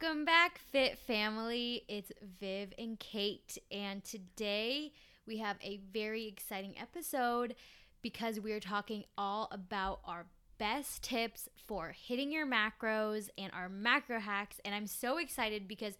Welcome back, Fit Family. It's Viv and Kate, and today we have a very exciting episode because we are talking all about our best tips for hitting your macros and our macro hacks. And I'm so excited because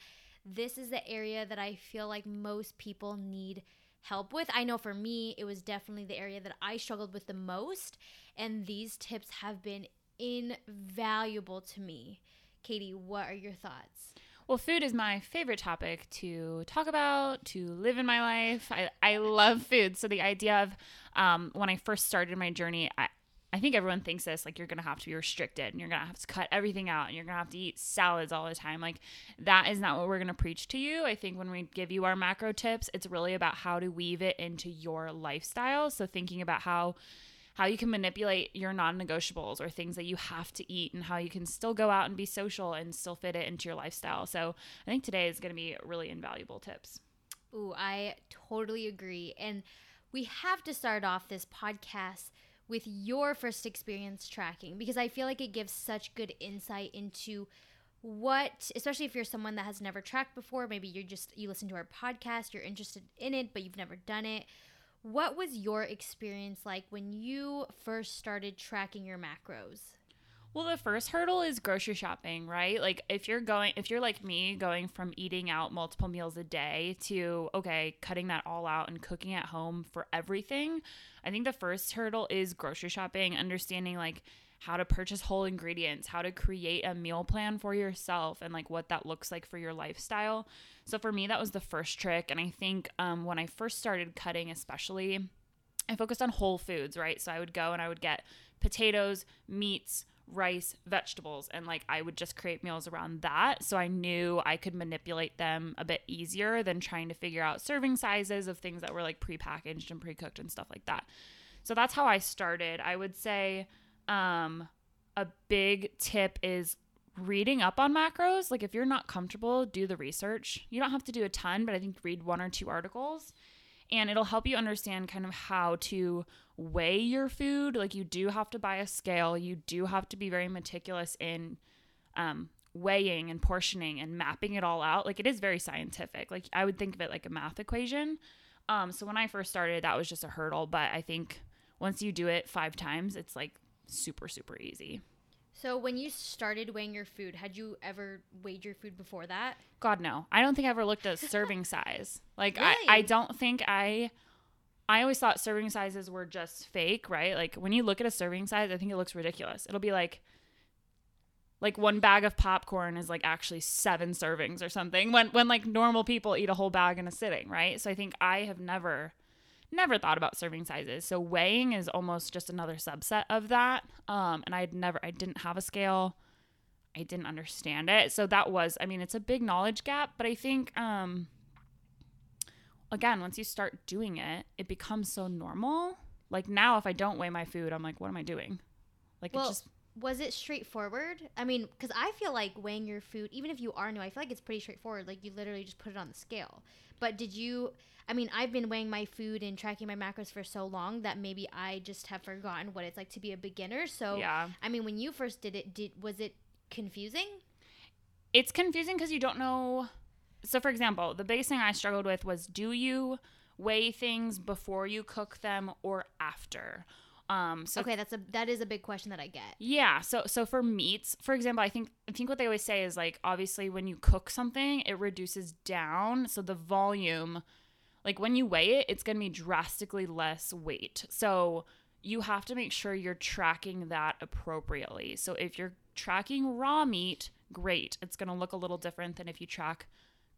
this is the area that I feel like most people need help with. I know for me, it was definitely the area that I struggled with the most, and these tips have been invaluable to me. Katie, what are your thoughts? Well, food is my favorite topic to talk about, to live in my life. I, I love food. So, the idea of um, when I first started my journey, I, I think everyone thinks this like you're to have to be restricted and you're to have to cut everything out and you're to have to eat salads all the time. Like, that is not what we're to preach to you. I think when we give you our macro tips, it's really about how to weave it into your lifestyle. So, thinking about how how you can manipulate your non-negotiables or things that you have to eat and how you can still go out and be social and still fit it into your lifestyle. So I think today is going to be really invaluable tips. Ooh, I totally agree. And we have to start off this podcast with your first experience tracking because I feel like it gives such good insight into what especially if you're someone that has never tracked before maybe you're just you listen to our podcast you're interested in it but you've never done it what was your experience like when you first started tracking your macros? Well, the first hurdle is grocery shopping, right? Like if you're going if you're like me going from eating out multiple meals a day to okay, cutting that all out and cooking at home for everything, I think the first hurdle is grocery shopping, understanding like how to purchase whole ingredients, how to create a meal plan for yourself, and like what that looks like for your lifestyle. So for me, that was the first trick. And I think um, when I first started cutting, especially, I focused on whole foods, right? So I would go and I would get potatoes, meats, rice, vegetables, and like I would just create meals around that. So I knew I could manipulate them a bit easier than trying to figure out serving sizes of things that were like prepackaged and pre cooked and stuff like that. So that's how I started. I would say um, a big tip is reading up on macros. Like if you're not comfortable, do the research. You don't have to do a ton, but I think read one or two articles and it'll help you understand kind of how to weigh your food. Like you do have to buy a scale. You do have to be very meticulous in um, weighing and portioning and mapping it all out. Like it is very scientific. Like I would think of it like a math equation. Um, so when I first started, that was just a hurdle. But I think once you do it five times, it's like super, super easy. So when you started weighing your food, had you ever weighed your food before that? God no. I don't think I ever looked at serving size. Like really? I, I don't think I I always thought serving sizes were just fake, right? Like when you look at a serving size, I think it looks ridiculous. It'll be like like one bag of popcorn is like actually seven servings or something when when like normal people eat a whole bag in a sitting, right? So I think I have never never thought about serving sizes. So weighing is almost just another subset of that. Um, and I'd never, I didn't have a scale. I didn't understand it. So that was, I mean, it's a big knowledge gap, but I think, um, again, once you start doing it, it becomes so normal. Like now, if I don't weigh my food, I'm like, what am I doing? Like well, it just was it straightforward? I mean, because I feel like weighing your food, even if you are new, I feel like it's pretty straightforward. Like you literally just put it on the scale. But did you? I mean, I've been weighing my food and tracking my macros for so long that maybe I just have forgotten what it's like to be a beginner. So, yeah. I mean, when you first did it, did was it confusing? It's confusing because you don't know. So, for example, the biggest thing I struggled with was do you weigh things before you cook them or after? Um, so okay, that's a that is a big question that I get. Yeah. So so for meats, for example, I think I think what they always say is like obviously when you cook something, it reduces down, so the volume, like when you weigh it, it's gonna be drastically less weight. So you have to make sure you're tracking that appropriately. So if you're tracking raw meat, great. It's gonna look a little different than if you track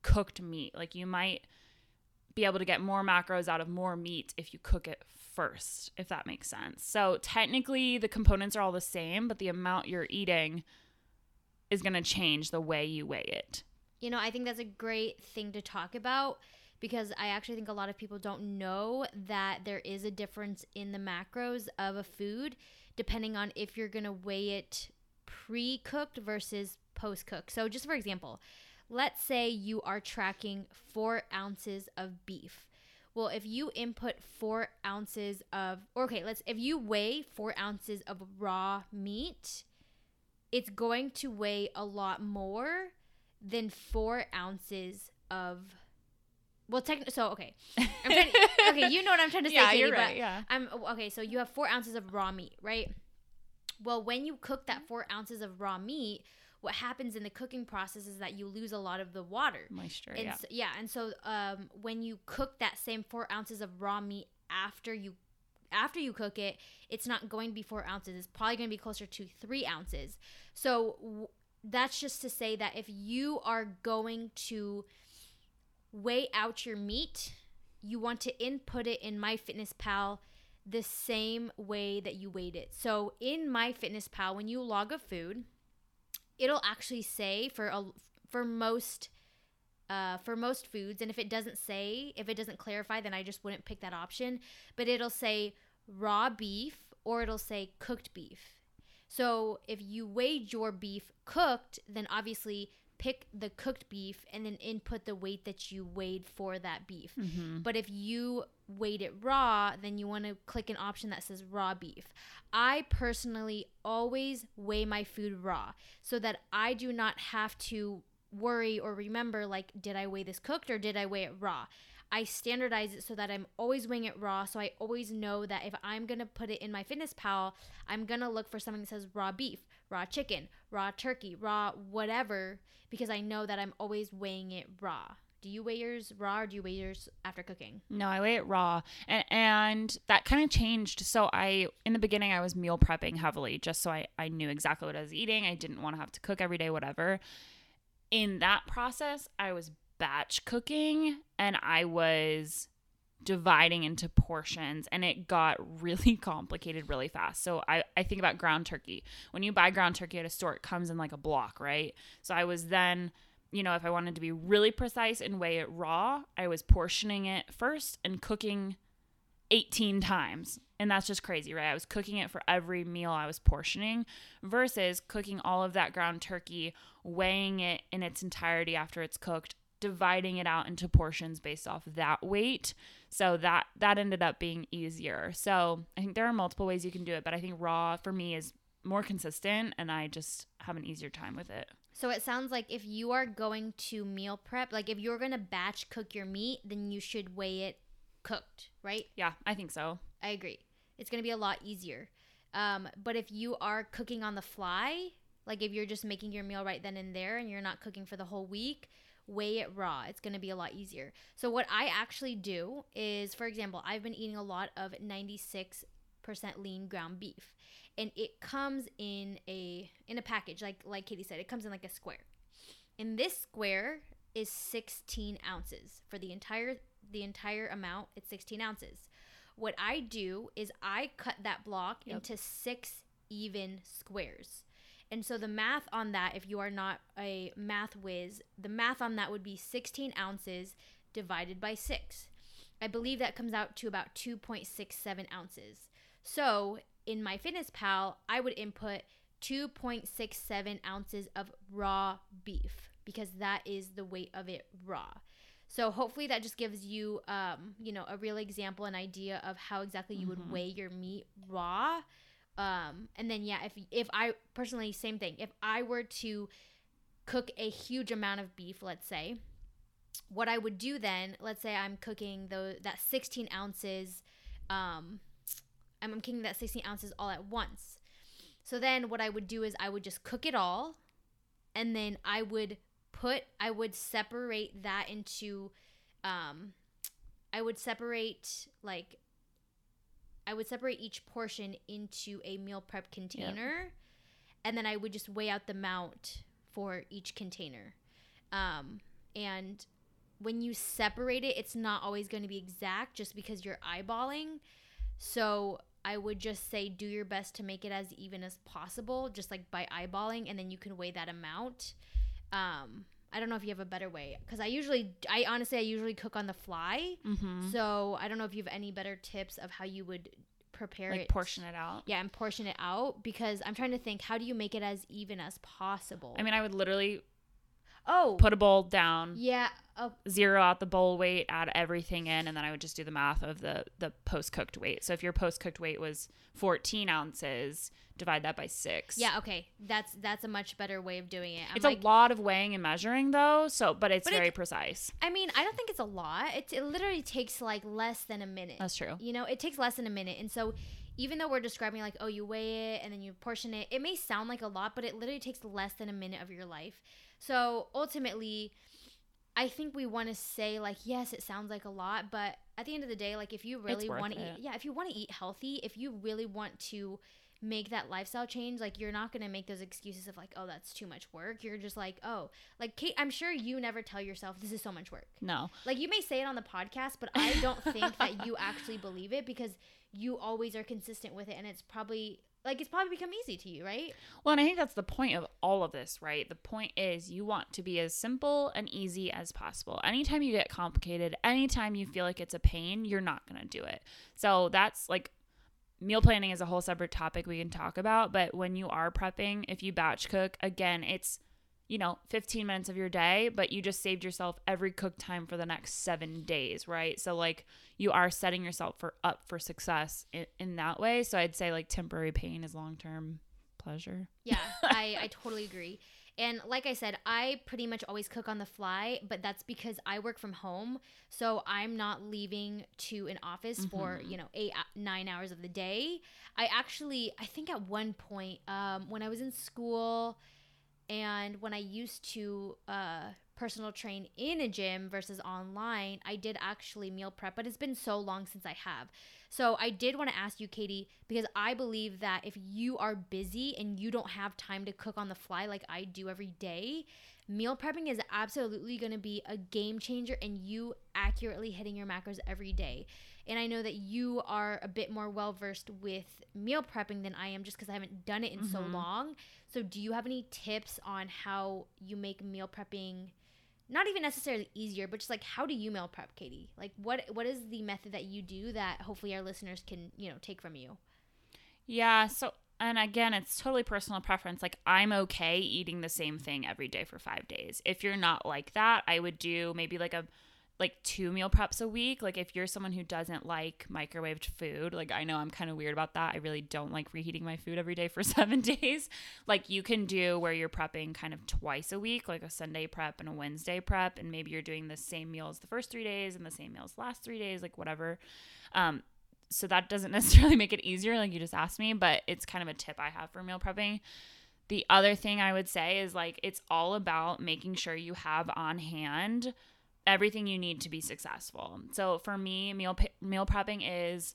cooked meat. Like you might be able to get more macros out of more meat if you cook it first, if that makes sense. So technically, the components are all the same, but the amount you're eating is going to change the way you weigh it. You know, I think that's a great thing to talk about because I actually think a lot of people don't know that there is a difference in the macros of a food depending on if you're going to weigh it pre cooked versus post cooked. So, just for example, let's say you are tracking four ounces of beef well, if you input four ounces of, okay, let's, if you weigh four ounces of raw meat, it's going to weigh a lot more than four ounces of. Well, technically, so okay. Okay, you know what I'm trying to say. yeah, Katie, you're right. Yeah. I'm okay. So you have four ounces of raw meat, right? Well, when you cook that four ounces of raw meat, what happens in the cooking process is that you lose a lot of the water. Moisture. And yeah. so, yeah, and so um, when you cook that same four ounces of raw meat after you after you cook it, it's not going to be four ounces. It's probably going to be closer to three ounces. So w- that's just to say that if you are going to weigh out your meat, you want to input it in MyFitnessPal the same way that you weighed it. So in MyFitnessPal, when you log a food, it'll actually say for a, for most uh, for most foods, and if it doesn't say, if it doesn't clarify, then I just wouldn't pick that option. But it'll say raw beef or it'll say cooked beef. So if you weighed your beef cooked, then obviously pick the cooked beef and then input the weight that you weighed for that beef. Mm-hmm. But if you weighed it raw, then you want to click an option that says raw beef. I personally always weigh my food raw so that I do not have to worry or remember like did I weigh this cooked or did I weigh it raw? I standardize it so that I'm always weighing it raw so I always know that if I'm going to put it in MyFitnessPal, I'm going to look for something that says raw beef, raw chicken, raw turkey, raw whatever because I know that I'm always weighing it raw. Do you weigh yours raw or do you weigh yours after cooking? No, I weigh it raw, and and that kind of changed. So I, in the beginning, I was meal prepping heavily, just so I I knew exactly what I was eating. I didn't want to have to cook every day, whatever. In that process, I was batch cooking, and I was dividing into portions and it got really complicated really fast. So I, I think about ground turkey. When you buy ground turkey at a store, it comes in like a block, right? So I was then you know, if I wanted to be really precise and weigh it raw, I was portioning it first and cooking 18 times. And that's just crazy, right? I was cooking it for every meal I was portioning versus cooking all of that ground turkey, weighing it in its entirety after it's cooked, dividing it out into portions based off that weight. So that that ended up being easier. So I think there are multiple ways you can do it, but I think raw for me is more consistent and I just have an easier time with it. So it sounds like if you are going to meal prep, like if you're going to batch cook your meat, then you should weigh it cooked, right? Yeah, I think so. I agree. It's going to be a lot easier. Um, but if you are cooking on the fly, like if you're just making your meal right then and there and you're not cooking for the whole week, weigh it raw. It's going to be a lot easier. So what I actually do is, for example, I've been eating a lot of 96% lean ground beef and it comes in a in a package like like katie said it comes in like a square and this square is 16 ounces for the entire the entire amount it's 16 ounces what i do is i cut that block Yep. into six even squares and so the math on that if you are not a math whiz the math on that would be 16 ounces divided by 6 i believe that comes out to about 2.67 ounces. So in MyFitnessPal i would input 2.67 ounces of raw beef because that is the weight of it raw. So hopefully that just gives you um, you know a real example an idea of how exactly you Mhm. would weigh your meat raw um, and then yeah if if i personally same thing if i were to cook a huge amount of beef let's say what i would do then let's say i'm cooking the that 16 ounces um, I'm cooking that 16 ounces all at once. So then what I would do is I would just cook it all and then I would put I would separate that into um I would separate like I would separate each portion into a meal prep container and then I would just weigh out the amount for each container. Um and when you separate it, it's not always going to be exact just because you're eyeballing. So I would just say do your best to make it as even as possible, just like by eyeballing, and then you can weigh that amount. Um, I don't know if you have a better way because I usually, I honestly, I usually cook on the fly. Mm-hmm. So I don't know if you have any better tips of how you would prepare Like it. portion it out. Yeah, and portion it out because I'm trying to think how do you make it as even as possible. I mean, I would literally Oh, put a bowl down, yeah. Oh, zero out the bowl weight, add everything in, and then I would just do the math of the the post cooked weight. So if your post cooked weight was 14 ounces, divide that by six. yeah. Okay, that's that's a much better way of doing it. I'm It's like, a lot of weighing and measuring though, so but it's But it- very precise. I mean, I don't think it's a lot. It, it literally takes like less than a minute. That's true. You know, it takes less than a minute. And so, even though we're describing like, oh, you weigh it and then you portion it, it may sound like a lot, but it literally takes less than a minute of your life. So, ultimately, I think we want to say, like, yes, it sounds like a lot, but at the end of the day, like, if you really want to eat, yeah, if you want to eat healthy, if you really want to make that lifestyle change, like, you're not going to make those excuses of, like, oh, that's too much work. You're just like, oh, like, Kate, I'm sure you never tell yourself this is so much work. No. Like you may say it on the podcast, but I don't think that you actually believe it because you always are consistent with it and it's probably like it's probably become easy to you, right? Well, and I think that's the point of all of this, right? The point is you want to be as simple and easy as possible. Anytime you get complicated, anytime you feel like it's a pain, you're not going to do it. So that's like meal planning is a whole separate topic we can talk about. But when you are prepping, if you batch cook, again, it's you know 15 minutes of your day but you just saved yourself every cook time for the next seven days right so like you are setting yourself for up for success in, in that way so i'd say like temporary pain is long-term pleasure Yeah, I, I totally agree. And like I said, I pretty much always cook on the fly, but that's because I work from home. So I'm not leaving to an office for, you know, eight, uh, nine hours of the day. I actually, I think at one point, um, when I was in school and when I used to uh, personal train in a gym versus online, I did actually meal prep, but it's been so long since I have. So I did want to ask you, Katie, because I believe that if you are busy and you don't have time to cook on the fly like I do every day, meal prepping is absolutely going to be a game changer and you accurately hitting your macros every day. And I know that you are a bit more well versed with meal prepping than I am just because I haven't done it in so Mhm. long. So, do you have any tips on how you make meal prepping not even necessarily easier, but just like how do you meal prep, Katie? Like what what is the method that you do that hopefully our listeners can, you know, take from you? Yeah. So, and again, it's totally personal preference. Like, I'm okay eating the same thing every day for five days. If you're not like that, I would do maybe like a like two meal preps a week. Like, if you're someone who doesn't like microwaved food, like I know I'm kind of weird about that. I really don't like reheating my food every day for seven days. Like, you can do where you're prepping kind of twice a week, like a Sunday prep and a Wednesday prep, and maybe you're doing the same meals the first three days and the same meals the last three days, like whatever. Um, so that doesn't necessarily make it easier like you just asked me but it's kind of a tip i have for meal prepping the other thing i would say is like it's all about making sure you have on hand everything you need to be successful so for me meal meal prepping is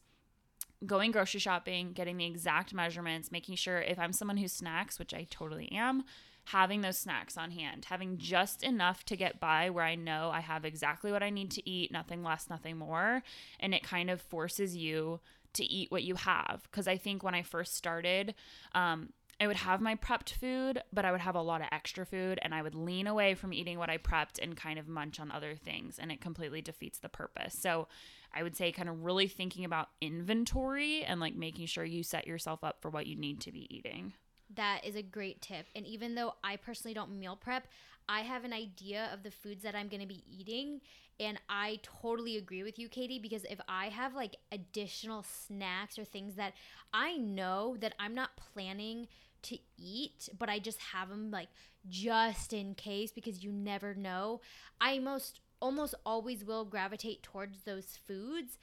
going grocery shopping getting the exact measurements making sure if i'm someone who snacks which i totally am having those snacks on hand, having just enough to get by where I know I have exactly what I need to eat, nothing less, nothing more. And it kind of forces you to eat what you have. Because I think when I first started, um, I would have my prepped food, but I would have a lot of extra food and I would lean away from eating what I prepped and kind of munch on other things. And it completely defeats the purpose. So I would say, kind of really thinking about inventory and like making sure you set yourself up for what you need to be eating. That is a great tip. And even though I personally don't meal prep, I have an idea of the foods that I'm going to be eating. And I totally agree with you, Katie, because if I have like additional snacks or things that I know that I'm not planning to eat, but I just have them like just in case because you never know, I most almost always will gravitate towards those foods.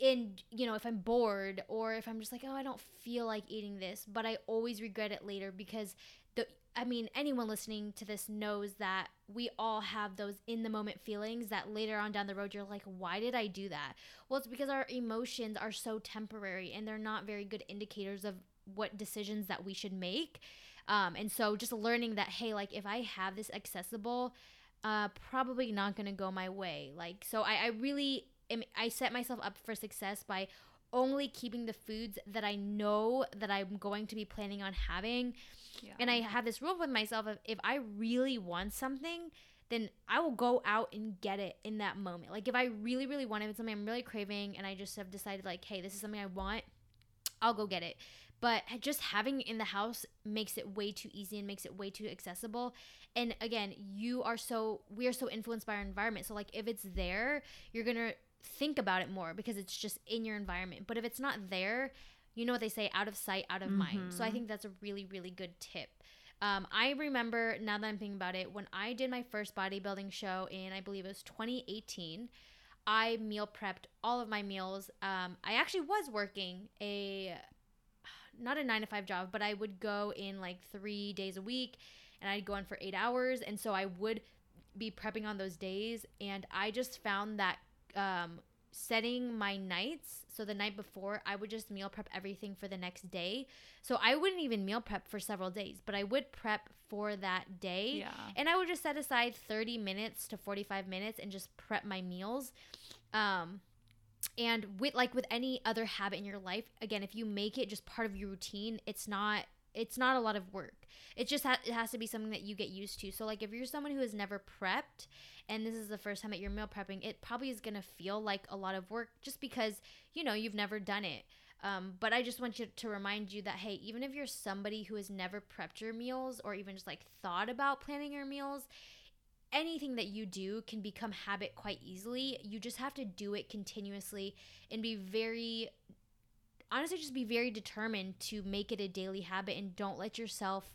And you know if i'm bored or if i'm just like oh i don't feel like eating this but i always regret it later because the i mean anyone listening to this knows that we all have those in the moment feelings that later on down the road you're like why did i do that? Well it's because our emotions are so temporary and they're not very good indicators of what decisions that we should make um, and so just learning that hey like if i have this accessible uh, probably not gonna go my way like so i, I really am, I set myself up for success by only keeping the foods that I know that I'm going to be planning on having. Yeah. And I have this rule with myself of if I really want something, then I will go out and get it in that moment. Like if I really, really want it, it's something I'm really craving and I just have decided like, hey, this is something I want, I'll go get it. But just having it in the house makes it way too easy and makes it way too accessible. And again you are so we are so influenced by our environment. So like if it's there you're gonna think about it more because it's just in your environment. But if it's not there you know what they say out of sight out of mm-hmm. mind. So i mm-hmm. think that's a really really good tip. Um, i remember now that i'm thinking about it when i did my first bodybuilding show in i believe it was 2018 i meal prepped all of my meals. Um, i actually was working a not a nine to five job but i would go in like three days a week and I'd go on for eight hours. And so I would be prepping on those days. And I just found that um, setting my nights, so the night before, I would just meal prep everything for the next day. So I wouldn't even meal prep for several days, but I would prep for that day. Yeah. And I would just set aside 30 minutes to 45 minutes and just prep my meals. Um, and with like with any other habit in your life again if you make it just part of your routine it's not it's not a lot of work. It just ha- it has to be something that you get used to. So like if you're someone who has never prepped and this is the first time that you're meal prepping, it probably is going to feel like a lot of work just because, you know, you've never done it. Um, but I just want you to remind you that hey, even if you're somebody who has never prepped your meals or even just like thought about planning your meals, anything that you do can become habit quite easily. You just have to do it continuously and be very honestly just be very determined to make it a daily habit and don't let yourself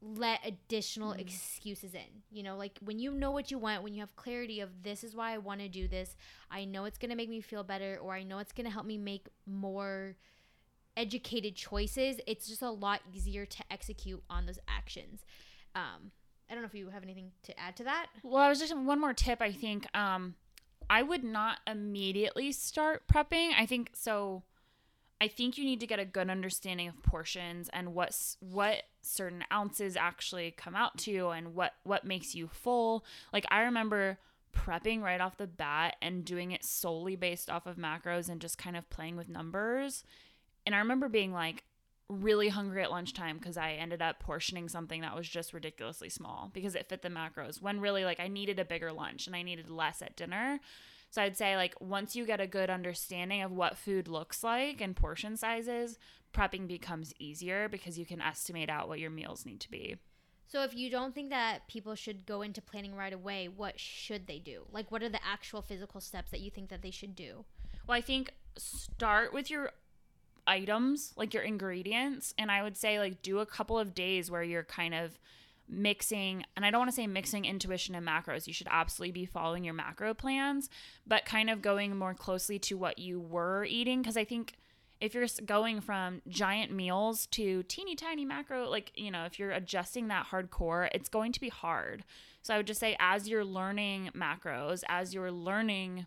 let additional mm. excuses in. You know, like when you know what you want, when you have clarity of this is why I want to do this, I know it's going to make me feel better or I know it's going to help me make more educated choices, it's just a lot easier to execute on those actions. Um, I don't know if you have anything to add to that. Well, I was just one more tip. I think um, I would not immediately start prepping. I think so I think you need to get a good understanding of portions and what what certain ounces actually come out to and what what makes you full. Like I remember prepping right off the bat and doing it solely based off of macros and just kind of playing with numbers. And I remember being like really hungry at lunchtime because I ended up portioning something that was just ridiculously small because it fit the macros when really like I needed a bigger lunch and I needed less at dinner. So I'd say like once you get a good understanding of what food looks like and portion sizes, prepping becomes easier because you can estimate out what your meals need to be. So if you don't think that people should go into planning right away, what should they do? Like what are the actual physical steps that you think that they should do? Well, I think start with your items, like your ingredients, and I would say like do a couple of days where you're kind of mixing, and I don't want to say mixing intuition and macros. You should absolutely be following your macro plans, but kind of going more closely to what you were eating. Because I think if you're going from giant meals to teeny tiny macro, like, you know, if you're adjusting that hardcore, it's going to be hard. So I would just say, as you're learning macros, as you're learning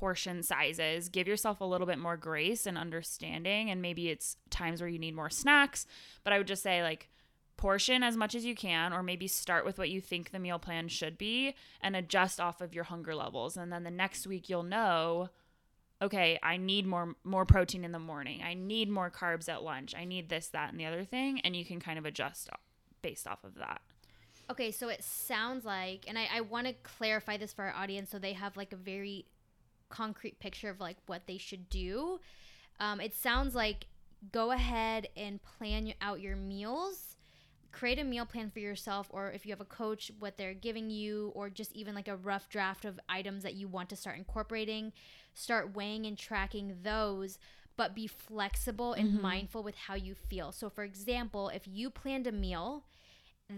portion sizes, give yourself a little bit more grace and understanding. And maybe it's times where you need more snacks. But I would just say, like, portion as much as you can or maybe start with what you think the meal plan should be and adjust off of your hunger levels and then the next week you'll know okay i need more more protein in the morning i need more carbs at lunch i need this that and the other thing and you can kind of adjust based off of that okay so it sounds like and i, I want to clarify this for our audience so they have like a very concrete picture of like what they should do. Um, it sounds like go ahead and plan out your meals. Create a meal plan for yourself or if you have a coach what they're giving you or just even like a rough draft of items that you want to start incorporating. Start weighing and tracking those but be flexible and mm-hmm. mindful with how you feel. So for example if you planned a meal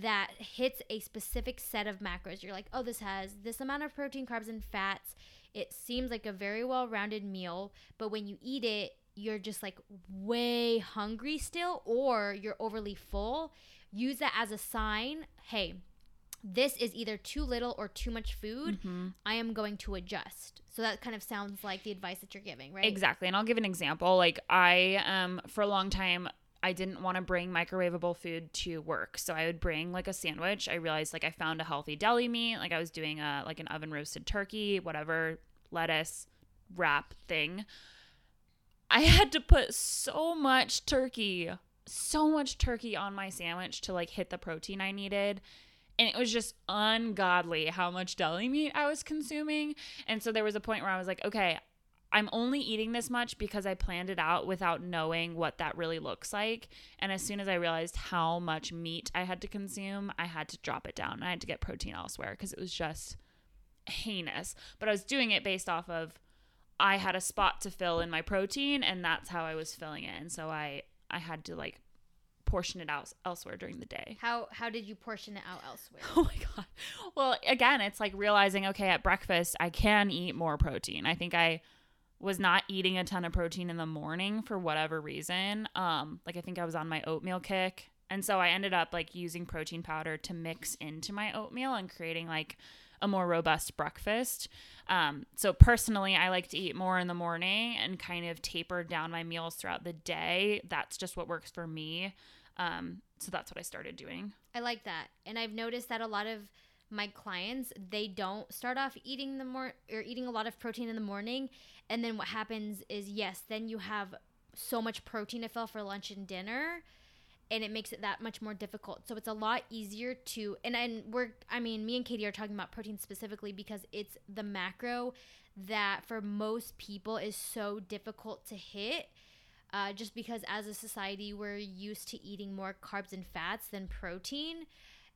that hits a specific set of macros you're like oh this has this amount of protein carbs and fats it seems like a very well rounded meal but when you eat it you're just like way hungry still or you're overly full use that as a sign hey, this is either too little or too much food. Mm-hmm. I am going to adjust. So that kind of sounds like the advice that you're giving, right? Exactly. And I'll give an example. Like I um for a long time I didn't want to bring microwavable food to work. So I would bring like a sandwich. I realized like I found a healthy deli meat, like I was doing a like an oven roasted turkey, whatever, lettuce wrap thing. I had to put so much turkey so much turkey on my sandwich to like hit the protein I needed. And it was just ungodly how much deli meat I was consuming. And so there was a point where I was like, okay, I'm only eating this much because I planned it out without knowing what that really looks like. And as soon as I realized how much meat I had to consume, I had to drop it down. I had to get protein elsewhere because it was just heinous. But I was doing it based off of I had a spot to fill in my protein and that's how I was filling it. And so I I had to like portion it out elsewhere during the day. How how did you portion it out elsewhere? Oh my god. Well, again, it's like realizing okay, at breakfast I can eat more protein. I think I was not eating a ton of protein in the morning for whatever reason. Um like I think I was on my oatmeal kick. And so I ended up like using protein powder to mix into my oatmeal and creating like a more robust breakfast. Um, so personally, I like to eat more in the morning and kind of taper down my meals throughout the day. That's just what works for me. Um, so that's what I started doing. I like that. And I've noticed that a lot of my clients, they don't start off eating the more or eating a lot of protein in the morning. And then what happens is yes, then you have so much protein to fill for lunch and dinner and it makes it that much more difficult. So it's a lot easier to and and we're I mean, me and Katie are talking about protein specifically because it's the macro that for most people is so difficult to hit uh, just because as a society we're used to eating more carbs and fats than protein.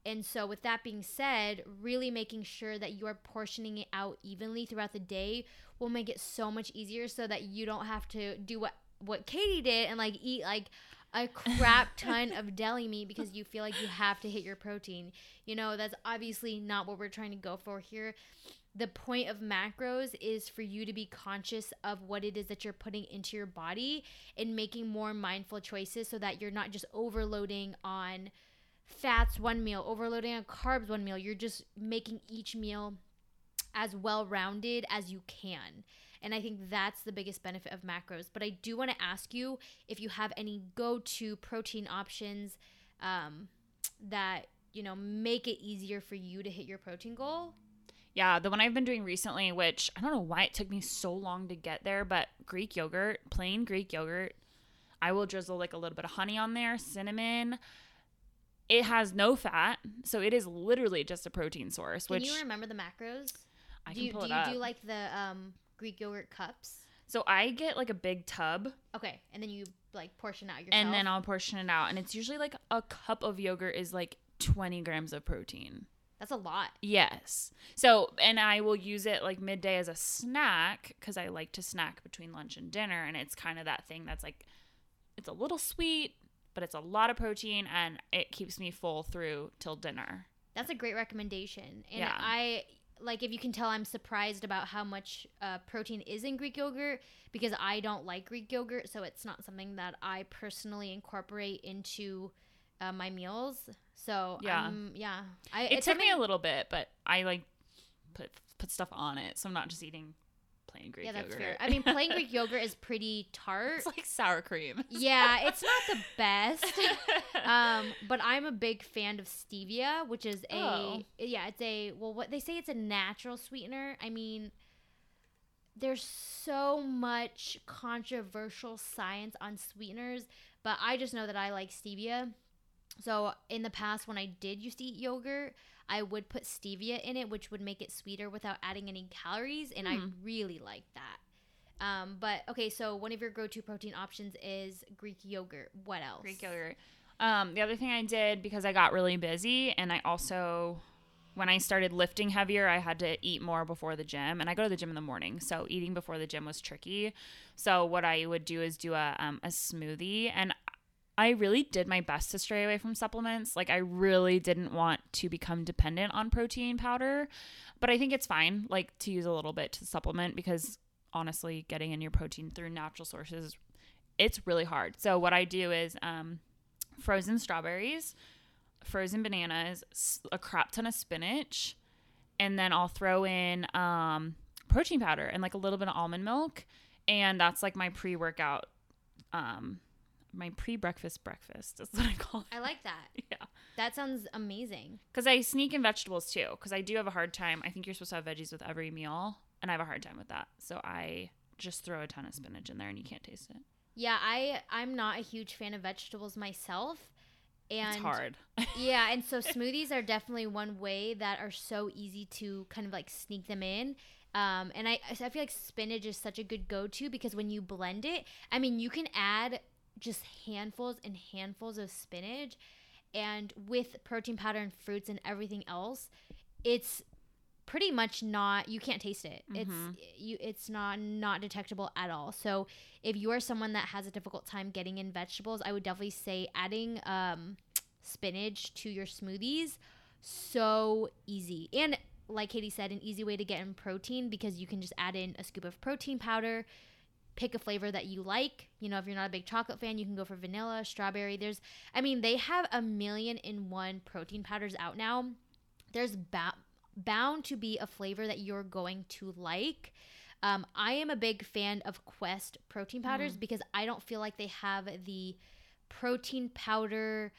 And so, with that being said, really making sure that you are portioning it out evenly throughout the day will make it so much easier so that you don't have to do what what Katie did and like eat like a crap ton of deli meat because you feel like you have to hit your protein. You know, that's obviously not what we're trying to go for here the point of macros is for you to be conscious of what it is that you're putting into your body and making more mindful choices so that you're not just overloading on fats one meal, overloading on carbs one meal. You're just making each meal as well rounded as you can. And I think that's the biggest benefit of macros. But I do want to ask you if you have any go to protein options um, that, you know, make it easier for you to hit your protein goal. Yeah, the one I've been doing recently, which I don't know why it took me so long to get there, but Greek yogurt, plain Greek yogurt. I will drizzle like a little bit of honey on there, cinnamon. It has no fat, so it is literally just a protein source. Can which you remember the macros? I do can you, pull do it up. Do you do like the um, Greek yogurt cups? so I get like a big tub, Okay, and then you like portion out yourself. and then I'll portion it out, and it's usually like a cup of yogurt is like 20 grams of protein. that's a lot. Yes. So, and I will use it like midday as a snack because I like to snack between lunch and dinner. And it's kind of that thing that's like, it's a little sweet, but it's a lot of protein and it keeps me full through till dinner. That's a great recommendation. And Yeah. I like if you can tell I'm surprised about how much uh, protein is in Greek yogurt because I don't like Greek yogurt, so it's not something that I personally incorporate into uh, my meals. So Yeah. um, yeah. I, It it's took me a little bit, but I like put put stuff on it, so I'm not just eating plain Greek Yeah, that's yogurt. fair. I mean, plain Greek yogurt is pretty tart. it's like sour cream. yeah, it's not the best. um, but I'm a big fan of stevia, which is a Oh. yeah, it's a well, what they say it's a natural sweetener. I mean, there's so much controversial science on sweeteners, but I just know that I like stevia. So in the past, when I did used to eat yogurt, I would put stevia in it, which would make it sweeter without adding any calories, and I Hmm. really like that. Um, but okay, so one of your go-to protein options is Greek yogurt. What else? Greek yogurt. Um, the other thing I did because I got really busy and I also when I started lifting heavier, I had to eat more before the gym, and I go to the gym in the morning, so eating before the gym was tricky. So what I would do is do a um, a smoothie, and I really did my best to stray away from supplements. Like I really didn't want to become dependent on protein powder, but I think it's fine, like to use a little bit to supplement because honestly, getting in your protein through natural sources, it's really hard. So what I do is um, frozen strawberries, frozen bananas, a crap ton of spinach, and then I'll throw in um, protein powder and like a little bit of almond milk, and that's like my pre-workout, um, my pre-breakfast breakfast. That's what I call it. I like that. Yeah, That sounds amazing. because I sneak in vegetables too. Because I do have a hard time. I think you're supposed to have veggies with every meal, and I have a hard time with that. So I just throw a ton of spinach in there, and you can't taste it. Yeah, I I'm not a huge fan of vegetables myself. And it's hard. yeah, and so smoothies are definitely one way that are so easy to kind of like sneak them in. Um, and I, I feel like spinach is such a good go-to because when you blend it, I mean, you can add just handfuls and handfuls of spinach, and with protein powder and fruits and everything else, it's pretty much not you can't taste it. Mhm. it's you it's not not detectable at all. So if you are someone that has a difficult time getting in vegetables i would definitely say adding um spinach to your smoothies so easy. And like katie said an easy way to get in protein because you can just add in a scoop of protein powder pick a flavor that you like. You know if you're not a big chocolate fan you can go for vanilla strawberry. There's i mean they have a million in one protein powders out now. There's ba- bound to be a flavor that you're going to like. Um, I am a big fan of Quest protein powders because I don't feel like they have the protein powder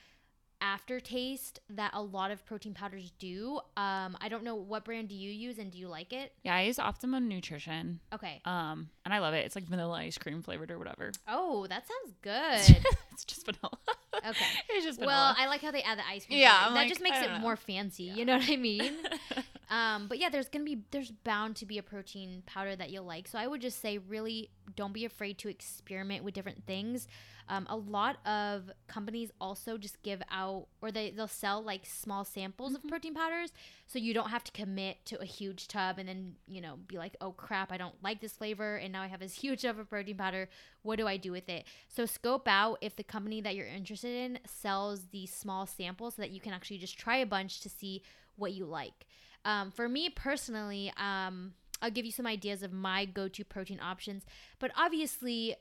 aftertaste that a lot of protein powders do. Um, I don't know what brand do you use and do you like it? Yeah, I use Optimum Nutrition. Okay. Um, and I love it. It's like vanilla ice cream flavored or whatever. Oh, that sounds good. it's just vanilla. Okay. it's just vanilla. well. I like how they add the ice cream. Yeah. That like, just makes it know. more fancy. Yeah. You know what I mean? Um, but yeah, there's gonna be there's bound to be a protein powder that you'll like. So I would just say really don't be afraid to experiment with different things. Um, a lot of companies also just give out or they they'll sell like small samples Mhm. of protein powders, so you don't have to commit to a huge tub and then you know be like, oh crap, I don't like this flavor, and now I have this huge tub of protein powder. What do I do with it? So scope out if the company that you're interested in sells these small samples so that you can actually just try a bunch to see what you like. Um, for me personally, um, I'll give you some ideas of my go-to protein options. But obviously,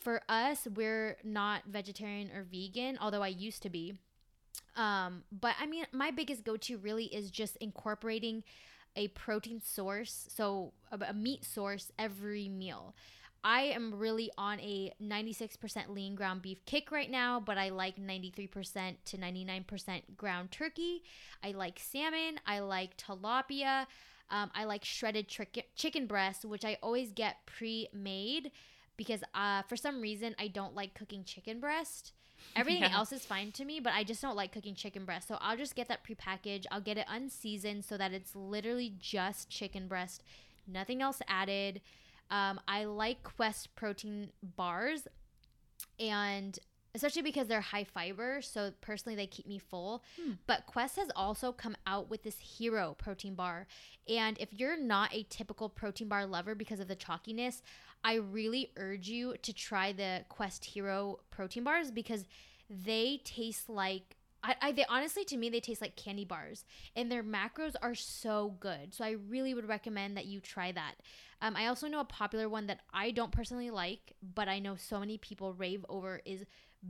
for us, we're not vegetarian or vegan, although I used to be. Um, but I mean, my biggest go-to really is just incorporating a protein source, so a, a meat source every meal. I am really on a 96% lean ground beef kick right now, but I like 93% to 99% ground turkey. I like salmon. I like tilapia. Um, I like shredded chicken chicken breast, which I always get pre-made because uh, for some reason I don't like cooking chicken breast. Everything Yeah. else is fine to me, but I just don't like cooking chicken breast. So I'll just get that prepackaged. I'll get it unseasoned so that it's literally just chicken breast, nothing else added. Um, I like Quest protein bars, and especially because they're high fiber. So personally, they keep me full. Hmm. But Quest has also come out with this Hero protein bar, and if you're not a typical protein bar lover because of the chalkiness, I really urge you to try the Quest Hero protein bars because they taste like. I, I, they honestly to me they taste like candy bars and their macros are so good so i really would recommend that you try that um, I also know a popular one that I don't personally like, but I know so many people rave over is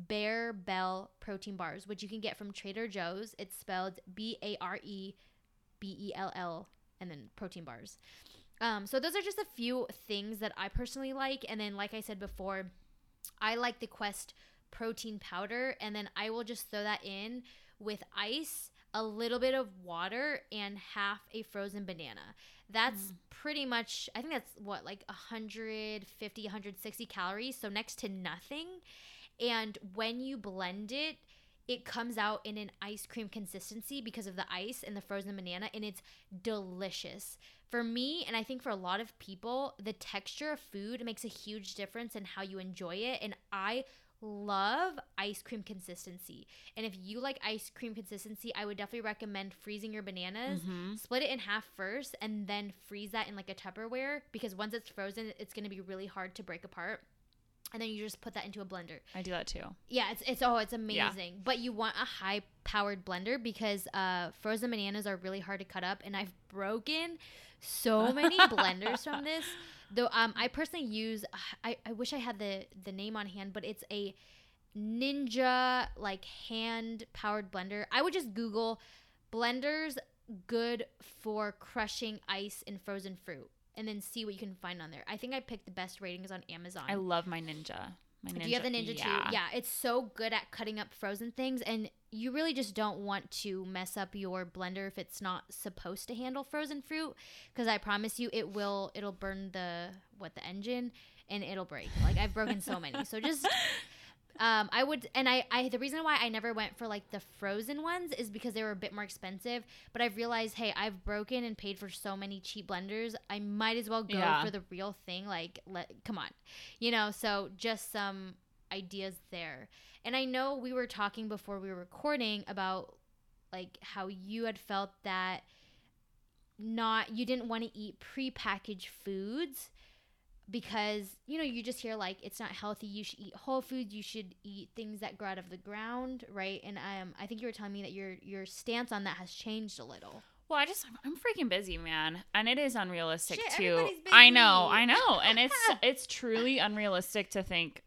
Barebell protein bars, which you can get from Trader Joe's. It's spelled B A R E B E L L and then protein bars. Um, so those are just a few things that I personally like, and then like I said before, I like the Quest protein powder, and then I will just throw that in with ice, a little bit of water, and half a frozen banana. That's mm. pretty much, I think that's what, like 150, 160 calories. So next to nothing. And when you blend it, it comes out in an ice cream consistency because of the ice and the frozen banana, and it's delicious. For me, and I think for a lot of people, the texture of food makes a huge difference in how you enjoy it. And I love ice cream consistency. And if you like ice cream consistency, I would definitely recommend freezing your bananas Mhm. split it in half first and then freeze that in like a Tupperware because once it's frozen, it's going to be really hard to break apart. And then you just put that into a blender. I do that too. Yeah, it's it's oh, it's amazing. But you want a high powered blender because uh, frozen bananas are really hard to cut up, and I've broken so many blenders from this. Though um, I personally use I, I wish I had the the name on hand, but it's a Ninja like hand powered blender. I would just Google blenders good for crushing ice and frozen fruit, and then see what you can find on there. I think I picked the best ratings on Amazon. I love my ninja. Ninja. Do you have the Ninja yeah. too? Yeah, it's so good at cutting up frozen things, and you really just don't want to mess up your blender if it's not supposed to handle frozen fruit, because I promise you, it will. It'll burn the what the engine, and it'll break. Like I've broken so many. So just Um, I would, and I, I, the reason why I never went for like the frozen ones is because they were a bit more expensive. But I've realized, hey, I've broken and paid for so many cheap blenders. I might as well go Yeah. for the real thing. Like, let, come on, you know. So just some ideas there. And I know we were talking before we were recording about like how you had felt that not you didn't want to eat prepackaged foods because you know you just hear like it's not healthy you should eat whole foods you should eat things that grow out of the ground right and um, i think you were telling me that your your stance on that has changed a little Well, I just I'm freaking busy, man, and it is unrealistic Shit, too. I know. I know, and it's it's truly unrealistic to think.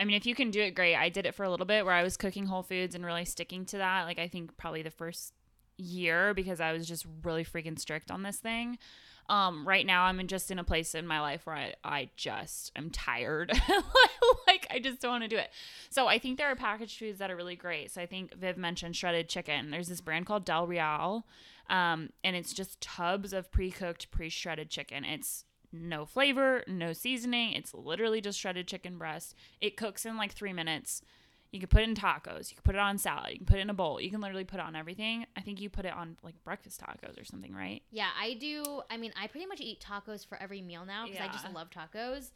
I mean, if you can do it, great. I did it for a little bit where I was cooking whole foods and really sticking to that. Like I think probably the first year because I was just really freaking strict on this thing. Um, right now I'm just in a place in my life where I, I just am tired. like I just don't want to do it. So I think there are packaged foods that are really great. So I think Viv mentioned shredded chicken. There's this brand called Del Real. Um, and it's just tubs of pre-cooked, pre-shredded chicken. It's no flavor, no seasoning. It's literally just shredded chicken breast. It cooks in like three minutes. You can put it in tacos. You can put it on salad. You can put it in a bowl. You can literally put it on everything. I think you put it on like breakfast tacos or something, right? yeah i do i mean i pretty much eat tacos for every meal now because i just love tacos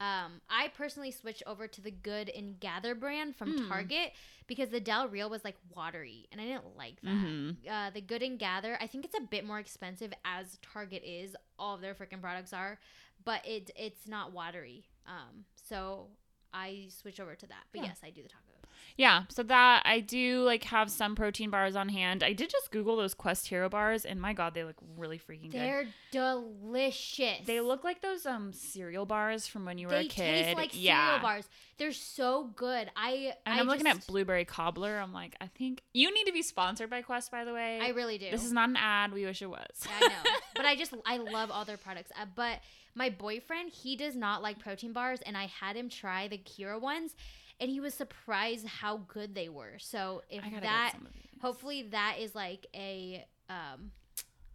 um, I personally switched over to the Good and Gather brand from Mm. Target because the Del Real was like watery, and I didn't like that. Mhm. uh, the Good and Gather. I think it's a bit more expensive as Target is. All of their freaking products are, but it it's not watery. Um, so I switch over to that. But Yeah. yes, I do the tacos. Yeah, so that I do like have some protein bars on hand. I did just Google those Quest Hero bars, and my God, they look really freaking good. They're delicious. They look like those um cereal bars from when you were They a kid. taste like yeah. cereal bars. They're so good. I And I I'm looking at blueberry cobbler. I'm like, I think you need to be sponsored by Quest, by the way. I really do. This is not an ad. We wish it was. Yeah, I know. but I just I love all their products. Uh, but my boyfriend, he does not like protein bars, and I had him try the Hero ones, and he was surprised how good they were. So if that, get some of these. hopefully, that is like a um,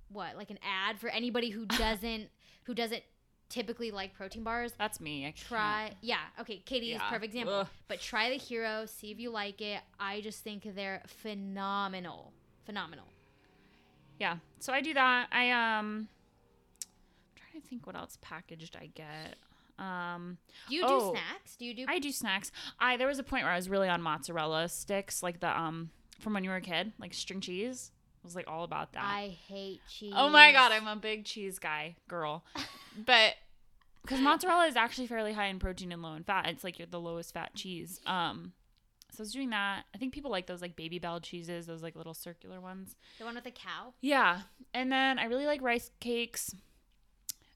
what like an ad for anybody who doesn't who doesn't typically like protein bars. That's me. I can't. Try, yeah, okay. Katie is Yeah. perfect example. Ugh. But try the hero, see if you like it. I just think they're phenomenal, phenomenal. Yeah. So I do that. I um. I'm trying to think what else packaged I get. Um, Do you do Oh. snacks? Do you do? I do snacks. I there was a point where I was really on mozzarella sticks, like the um from when you were a kid, like string cheese. I was like all about that. I hate cheese. Oh my god, I'm a big cheese guy, girl. But because mozzarella is actually fairly high in protein and low in fat, it's like you're the lowest fat cheese. Um, so I was doing that. I think people like those like Babybel cheeses, those like little circular ones. the one with the cow. Yeah, and then I really like rice cakes.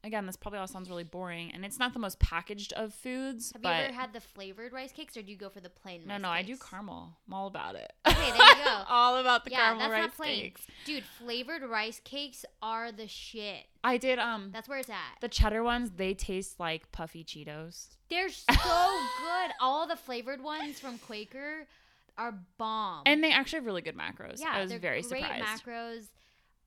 Again, this probably all sounds really boring, and it's not the most packaged of foods, Have you ever had the flavored rice cakes, or do you go for the plain? no, no, I do caramel. I'm all about it. Okay, there you go. all about the yeah, caramel that's rice not plain, cakes. dude. Flavored rice cakes are the shit. I did um That's where it's at. the cheddar ones. They taste like puffy Cheetos. They're so good. All the flavored ones from Quaker are bomb. And they actually have really good macros. yeah, I was they're very great surprised. macros.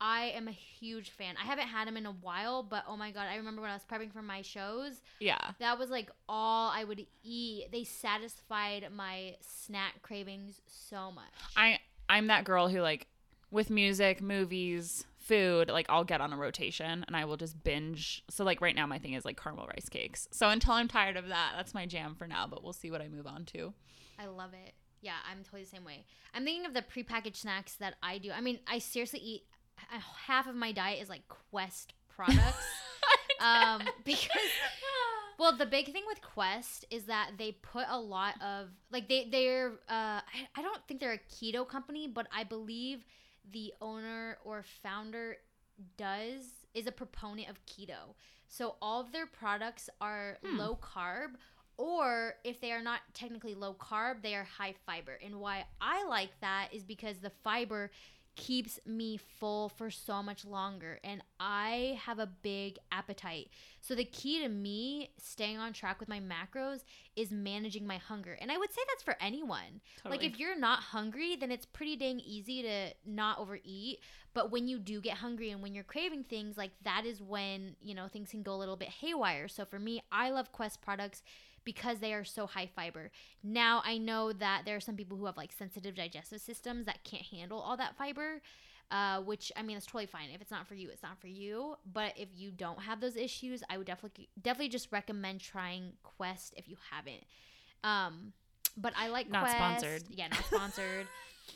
I am a huge fan. I haven't had them in a while, but oh my god, I remember when I was prepping for my shows. yeah. That was like all I would eat. They satisfied my snack cravings so much. I I'm that girl who like with music, movies, food, like I'll get on a rotation and I will just binge. So like right now my thing is like caramel rice cakes. So until I'm tired of that, that's my jam for now, but we'll see what I move on to. I love it. Yeah, I'm totally the same way. I'm thinking of the prepackaged snacks that I do. I mean, I seriously eat half of my diet is like Quest products. um, because well, the big thing with Quest is that they put a lot of like they they're uh I, I don't think they're a keto company, but I believe the owner or founder does is a proponent of keto. So all of their products are Hmm. low carb or if they are not technically low carb, they are high fiber. And why I like that is because the fiber keeps me full for so much longer and I have a big appetite. So the key to me staying on track with my macros is managing my hunger. And I would say that's for anyone. Like if you're not hungry, then it's pretty dang easy to not overeat. But when you do get hungry and when you're craving things, like that is when, you know, things can go a little bit haywire. So for me, I love Quest products because they are so high fiber. Now I know that there are some people who have like sensitive digestive systems that can't handle all that fiber. Uh, which I mean, it's totally fine. If it's not for you, it's not for you. But if you don't have those issues, I would definitely definitely just recommend trying Quest if you haven't. Um, but I like Not Quest. sponsored. Yeah, not sponsored.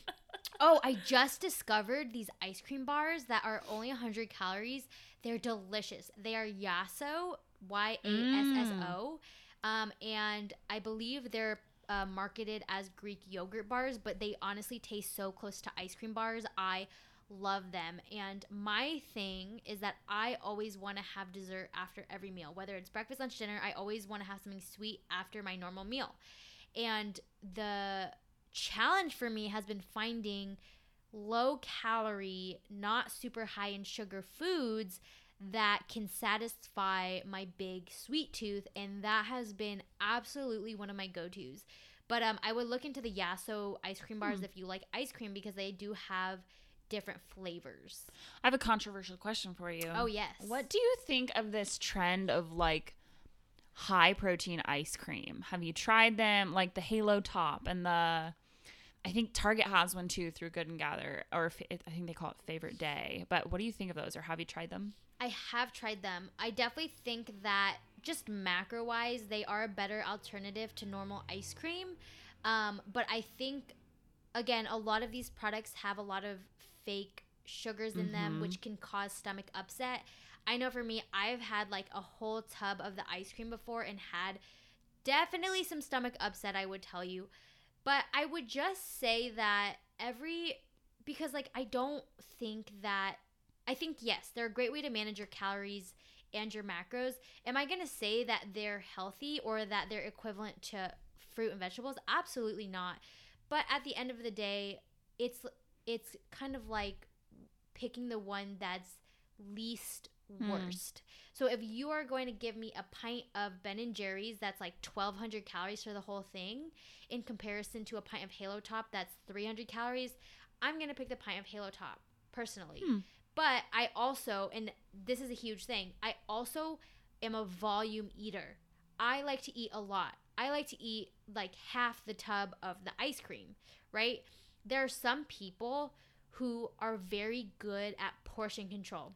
oh, I just discovered these ice cream bars that are only 100 calories. They're delicious. They are Yasso, Y A S S O. Um, and I believe they're uh, marketed as Greek yogurt bars, but they honestly taste so close to ice cream bars. I love them. And my thing is that I always want to have dessert after every meal, whether it's breakfast, lunch, dinner. I always want to have something sweet after my normal meal. And the challenge for me has been finding low calorie, not super high in sugar foods that can satisfy my big sweet tooth and that has been absolutely one of my go-tos. But um I would look into the Yasso ice cream bars Hmm. if you like ice cream because they do have different flavors. I have a controversial question for you. Oh yes. What do you think of this trend of like high protein ice cream? Have you tried them? Like the Halo Top and the I think Target has one too through Good and Gather, or I think they call it Favorite Day. But what do you think of those, or have you tried them? I have tried them. I definitely think that just macro wise, they are a better alternative to normal ice cream. Um, but I think, again, a lot of these products have a lot of fake sugars in them, Mhm. which can cause stomach upset. I know for me, I've had like a whole tub of the ice cream before and had definitely some stomach upset, I would tell you. But I would just say that every, because like I don't think that I think yes, they're a great way to manage your calories and your macros. Am I going to say that they're healthy or that they're equivalent to fruit and vegetables? Absolutely not. But at the end of the day, it's it's kind of like picking the one that's least Hmm. worst. So if you are going to give me a pint of Ben and Jerry's that's like 1200 calories for the whole thing in comparison to a pint of Halo Top that's 300 calories, I'm going to pick the pint of Halo Top personally. Hmm. But I also, and this is a huge thing, I also am a volume eater. I like to eat a lot. I like to eat like half the tub of the ice cream, right? There are some people who are very good at portion control.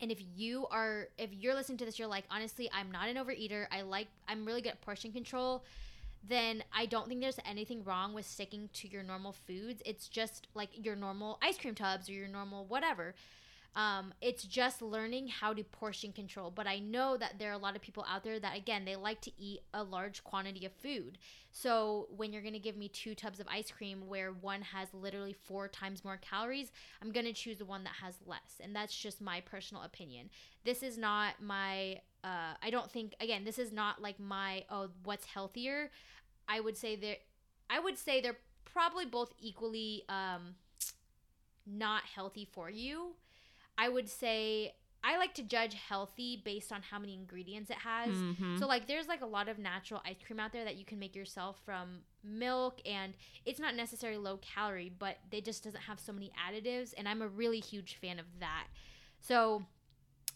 And if you are if you're listening to this you're like honestly I'm not an overeater. I like I'm really good at portion control. Then I don't think there's anything wrong with sticking to your normal foods. It's just like your normal ice cream tubs or your normal whatever. Um, it's just learning how to portion control. But I know that there are a lot of people out there that, again, they like to eat a large quantity of food. So when you're going to give me two tubs of ice cream where one has literally four times more calories, I'm going to choose the one that has less. And that's just my personal opinion. This is not my, uh, I don't think, again, this is not like my, oh, what's healthier. I would say they're, I would say they're probably both equally um, not healthy for you. I would say I like to judge healthy based on how many ingredients it has. Mhm. So like there's like a lot of natural ice cream out there that you can make yourself from milk and it's not necessarily low calorie, but it just doesn't have so many additives and I'm a really huge fan of that. So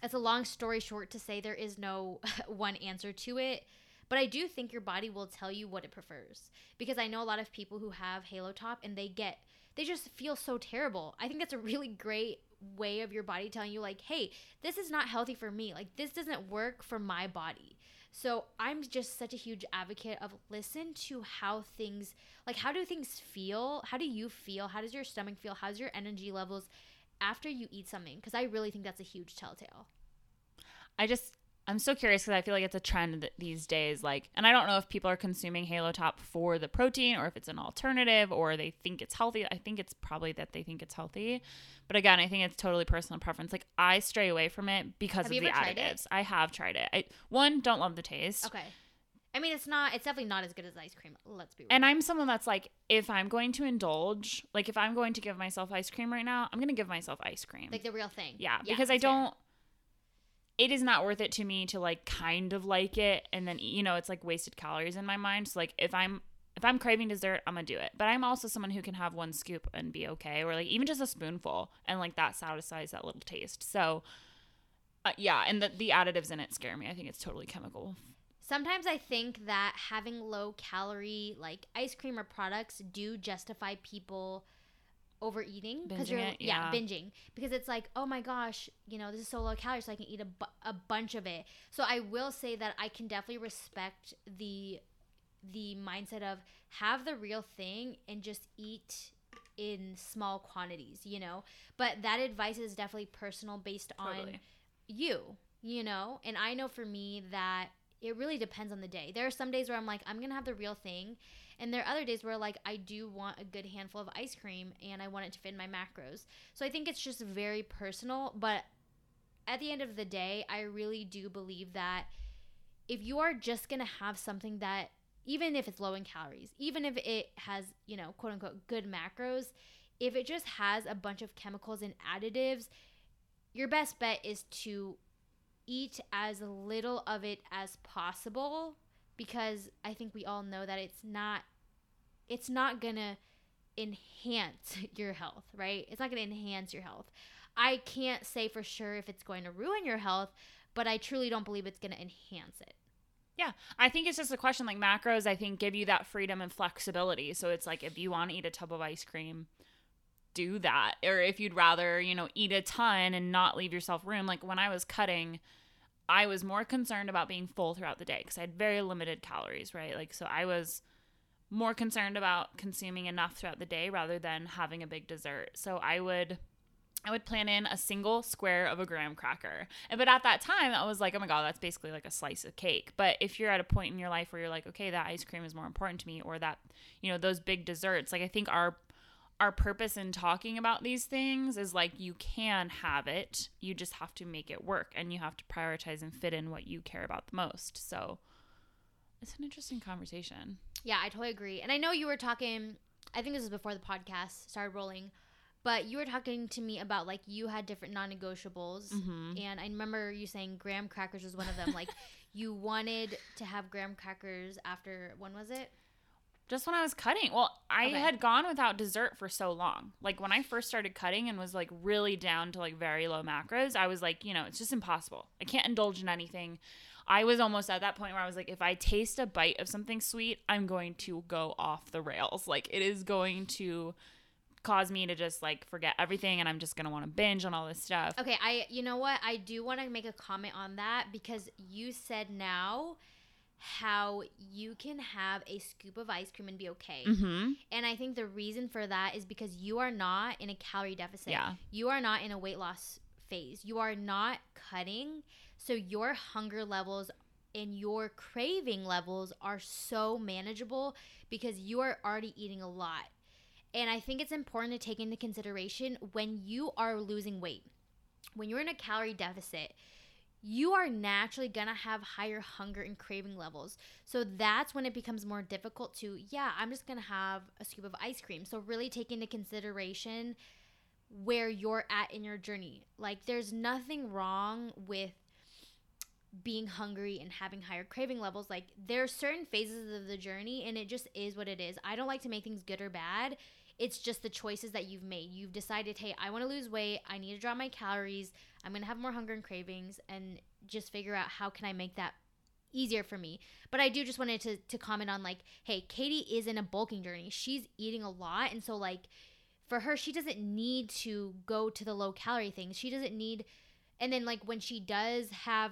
it's a long story short to say there is no one answer to it. But I do think your body will tell you what it prefers. Because I know a lot of people who have Halo Top and they get they just feel so terrible. I think that's a really great way of your body telling you like, "Hey, this is not healthy for me. Like this doesn't work for my body." So, I'm just such a huge advocate of listen to how things like how do things feel? How do you feel? How does your stomach feel? How's your energy levels after you eat something? Cuz I really think that's a huge telltale. I just I'm so curious because I feel like it's a trend that these days. Like, and I don't know if people are consuming Halo Top for the protein or if it's an alternative or they think it's healthy. I think it's probably that they think it's healthy, but again, I think it's totally personal preference. Like, I stray away from it because Have of the ever tried it? additives. I have tried it. I one don't love the taste. Okay. I mean, it's not it's definitely not as good as ice cream. Let's be real. And I'm someone that's like, if I'm going to indulge, like if I'm going to give myself ice cream right now, I'm going to give myself ice cream. like the real thing. Yeah, because I that's fair. It is not worth it to me to like kind of like it, and then you know it's like wasted calories in my mind. So like if I'm if I'm craving dessert, I'm gonna do it. But I'm also someone who can have one scoop and be okay, or like even just a spoonful, and like that satisfies that little taste. So, uh, yeah, and the the additives in it scare me. I think it's totally chemical. Sometimes I think that having low calorie like ice cream or products do justify people overeating because you're it, yeah. yeah. binging because it's like oh my gosh you know this is so low calorie so I can eat a, bu- a bunch of it so I will say that I can definitely respect the the mindset of have the real thing and just eat in small quantities you know but that advice is definitely personal based on you, you know? And I know for me that it really depends on the day. There are some days where I'm like, I'm going to have the real thing. And there are other days where like I do want a good handful of ice cream and I want it to fit in my macros. So I think it's just very personal, but at the end of the day, I really do believe that if you are just going to have something that even if it's low in calories, even if it has, you know, quote unquote good macros, if it just has a bunch of chemicals and additives, your best bet is to eat as little of it as possible because I think we all know that it's not it's not going to enhance your health, right? It's not going to enhance your health. I can't say for sure if it's going to ruin your health, but I truly don't believe it's going to enhance it. Yeah, I think it's just a question like macros. I think give you that freedom and flexibility. So it's like if you want to eat a tub of ice cream, do that. Or if you'd rather, you know, eat a ton and not leave yourself room. Like when I was cutting, I was more concerned about being full throughout the day because I had very limited calories, right? Like, so I was more concerned about consuming enough throughout the day rather than having a big dessert. So I would. I would plan in a single square of a graham cracker. And but at that time I was like, oh my god, that's basically like a slice of cake. But if you're at a point in your life where you're like, okay, that ice cream is more important to me or that, you know, those big desserts, like I think our our purpose in talking about these things is like you can have it you just have to make it work and you have to prioritize and fit in what you care about the most so it's an interesting conversation Yeah, I totally agree. And I know you were talking, I think this was before the podcast started rolling, but you were talking to me about like you had different non negotiables. mm-hmm. And I remember you saying graham crackers was one of them. like you wanted to have graham crackers after, when was it? just when i was cutting well i Okay. had gone without dessert for so long like when i first started cutting and was like really down to like very low macros i was like you know it's just impossible i can't indulge in anything I was almost at that point where I was like, if I taste a bite of something sweet, I'm going to go off the rails. Like it is going to cause me to just like forget everything and I'm just gonna want to binge on all this stuff. Okay, I you know what? I do want to make a comment on that because you said now how you can have a scoop of ice cream and be okay. Mm-hmm. And I think the reason for that is because you are not in a calorie deficit. Yeah. You are not in a weight loss phase. You are not cutting. So your hunger levels and your craving levels are so manageable because you are already eating a lot. And I think it's important to take into consideration when you are losing weight, when you're in a calorie deficit, you are naturally gonna have higher hunger and craving levels. So that's when it becomes more difficult to, yeah, I'm just gonna have a scoop of ice cream. So really take into consideration where you're at in your journey. Like there's nothing wrong with being hungry and having higher craving levels. Like there are certain phases of the journey and it just is what it is. I don't like to make things good or bad. It's just the choices that you've made. You've decided, hey, I want to lose weight. I need to drop my calories. I'm going to have more hunger and cravings and just figure out how can I make that easier for me. But I do just wanted to, to comment on like, hey, Katie is in a bulking journey. She's eating a lot. And so, like, for her, she doesn't need to go to the low calorie things. She doesn't need, and then, like, when she does have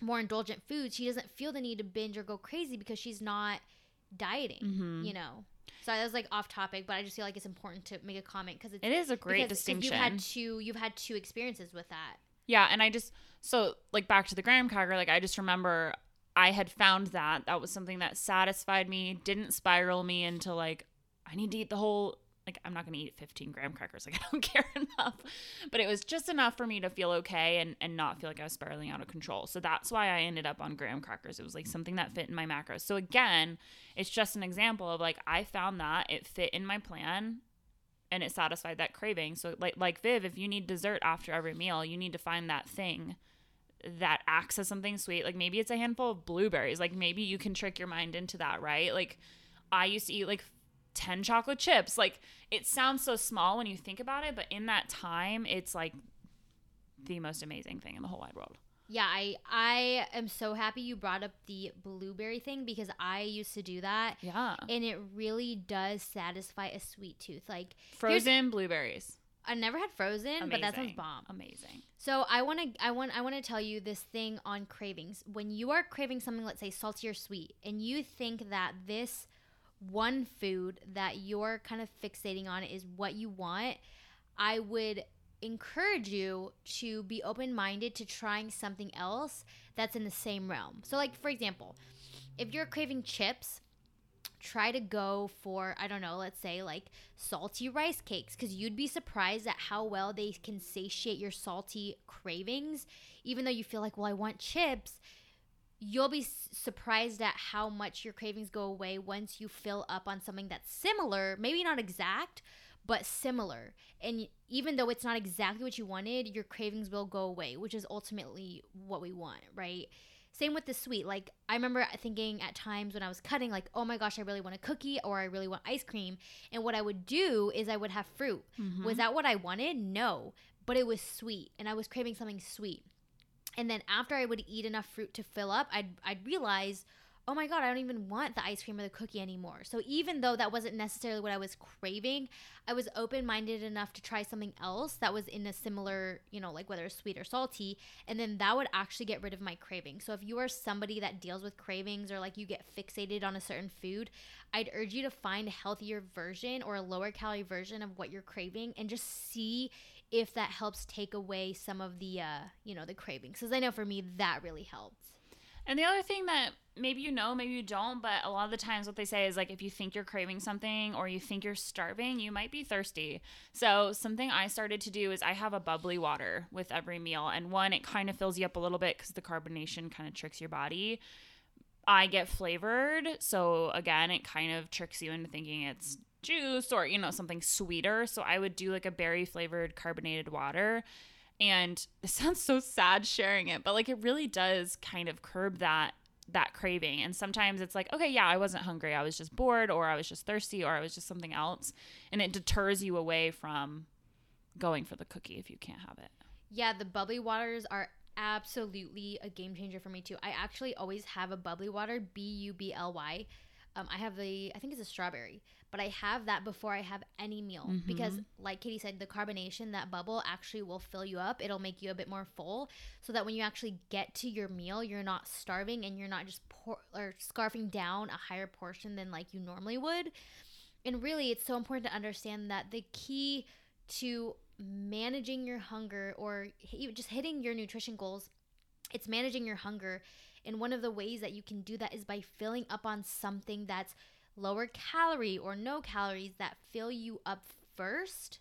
more indulgent foods, she doesn't feel the need to binge or go crazy because she's not dieting, Mhm. you know? So that was like off topic, but I just feel like it's important to make a comment because it's a great because- 'cause distinction. You've had two, you've had two experiences with that. Yeah, and I just so like back to the graham cracker, like I just remember I had found that that was something that satisfied me, didn't spiral me into like I need to eat the whole like I'm not gonna eat 15 graham crackers, like I don't care enough. But it was just enough for me to feel okay and and not feel like I was spiraling out of control. So that's why I ended up on graham crackers. It was like something that fit in my macros. So again, it's just an example of like I found that it fit in my plan and it satisfied that craving. So like like Viv, if you need dessert after every meal, you need to find that thing that acts as something sweet. Like maybe it's a handful of blueberries. Like maybe you can trick your mind into that, right? Like I used to eat like 10 chocolate chips. Like it sounds so small when you think about it, but in that time, it's like the most amazing thing in the whole wide world. Yeah, I I am so happy you brought up the blueberry thing because I used to do that Yeah. and it really does satisfy a sweet tooth. Like Frozen blueberries. I never had frozen, but that sounds Amazing. bomb. Amazing. So I want to I want I want to tell you this thing on cravings. When you are craving something let's say salty or sweet and you think that this one food that you're kind of fixating on is what you want, I would encourage you to be open-minded to trying something else that's in the same realm. So like for example, if you're craving chips, try to go for I don't know, let's say like salty rice cakes cuz you'd be surprised at how well they can satiate your salty cravings even though you feel like well I want chips. You'll be s- surprised at how much your cravings go away once you fill up on something that's similar, maybe not exact, but similar. And even though it's not exactly what you wanted, your cravings will go away, which is ultimately what we want, right? Same with the sweet. Like I remember thinking at times when I was cutting, like, oh my gosh, I really want a cookie or I really want ice cream. And what I would do is I would have fruit. Mm-hmm. Was that what I wanted? No. But it was sweet and I was craving something sweet. And then after I would eat enough fruit to fill up, I'd I'd realize, oh my god, I don't even want the ice cream or the cookie anymore. So even though that wasn't necessarily what I was craving, I was open minded enough to try something else that was in a similar, you know, like whether it's sweet or salty, and then that would actually get rid of my craving. So if you are somebody that deals with cravings or like you get fixated on a certain food, I'd urge you to find a healthier version or a lower calorie version of what you're craving and just see if that helps take away some of the uh, you know, the cravings. Cuz I know for me that really helped. And the other thing that maybe you know, maybe you don't, but a lot of the times what they say is like if you think you're craving something or you think you're starving, you might be thirsty. So, something I started to do is I have a bubbly water with every meal. And one, it kind of fills you up a little bit because the carbonation kind of tricks your body. I get flavored. So, again, it kind of tricks you into thinking it's juice or, you know, something sweeter. So, I would do like a berry flavored carbonated water. And it sounds so sad sharing it, but like it really does kind of curb that that craving. And sometimes it's like, okay, yeah, I wasn't hungry. I was just bored or I was just thirsty or I was just something else. And it deters you away from going for the cookie if you can't have it. Yeah, the bubbly waters are absolutely a game changer for me too. I actually always have a bubbly water, B U B L Y. Um, I have the, I think it's a strawberry, but I have that before I have any meal Mhm. because, like Katie said, the carbonation, that bubble actually will fill you up. It'll make you a bit more full so that when you actually get to your meal, you're not starving and you're not just pour or scarfing down a higher portion than like you normally would. And really, it's so important to understand that the key to managing your hunger or even just hitting your nutrition goals it's managing your hunger and one of the ways that you can do that is by filling up on something that's lower calorie or no calories that fill you up first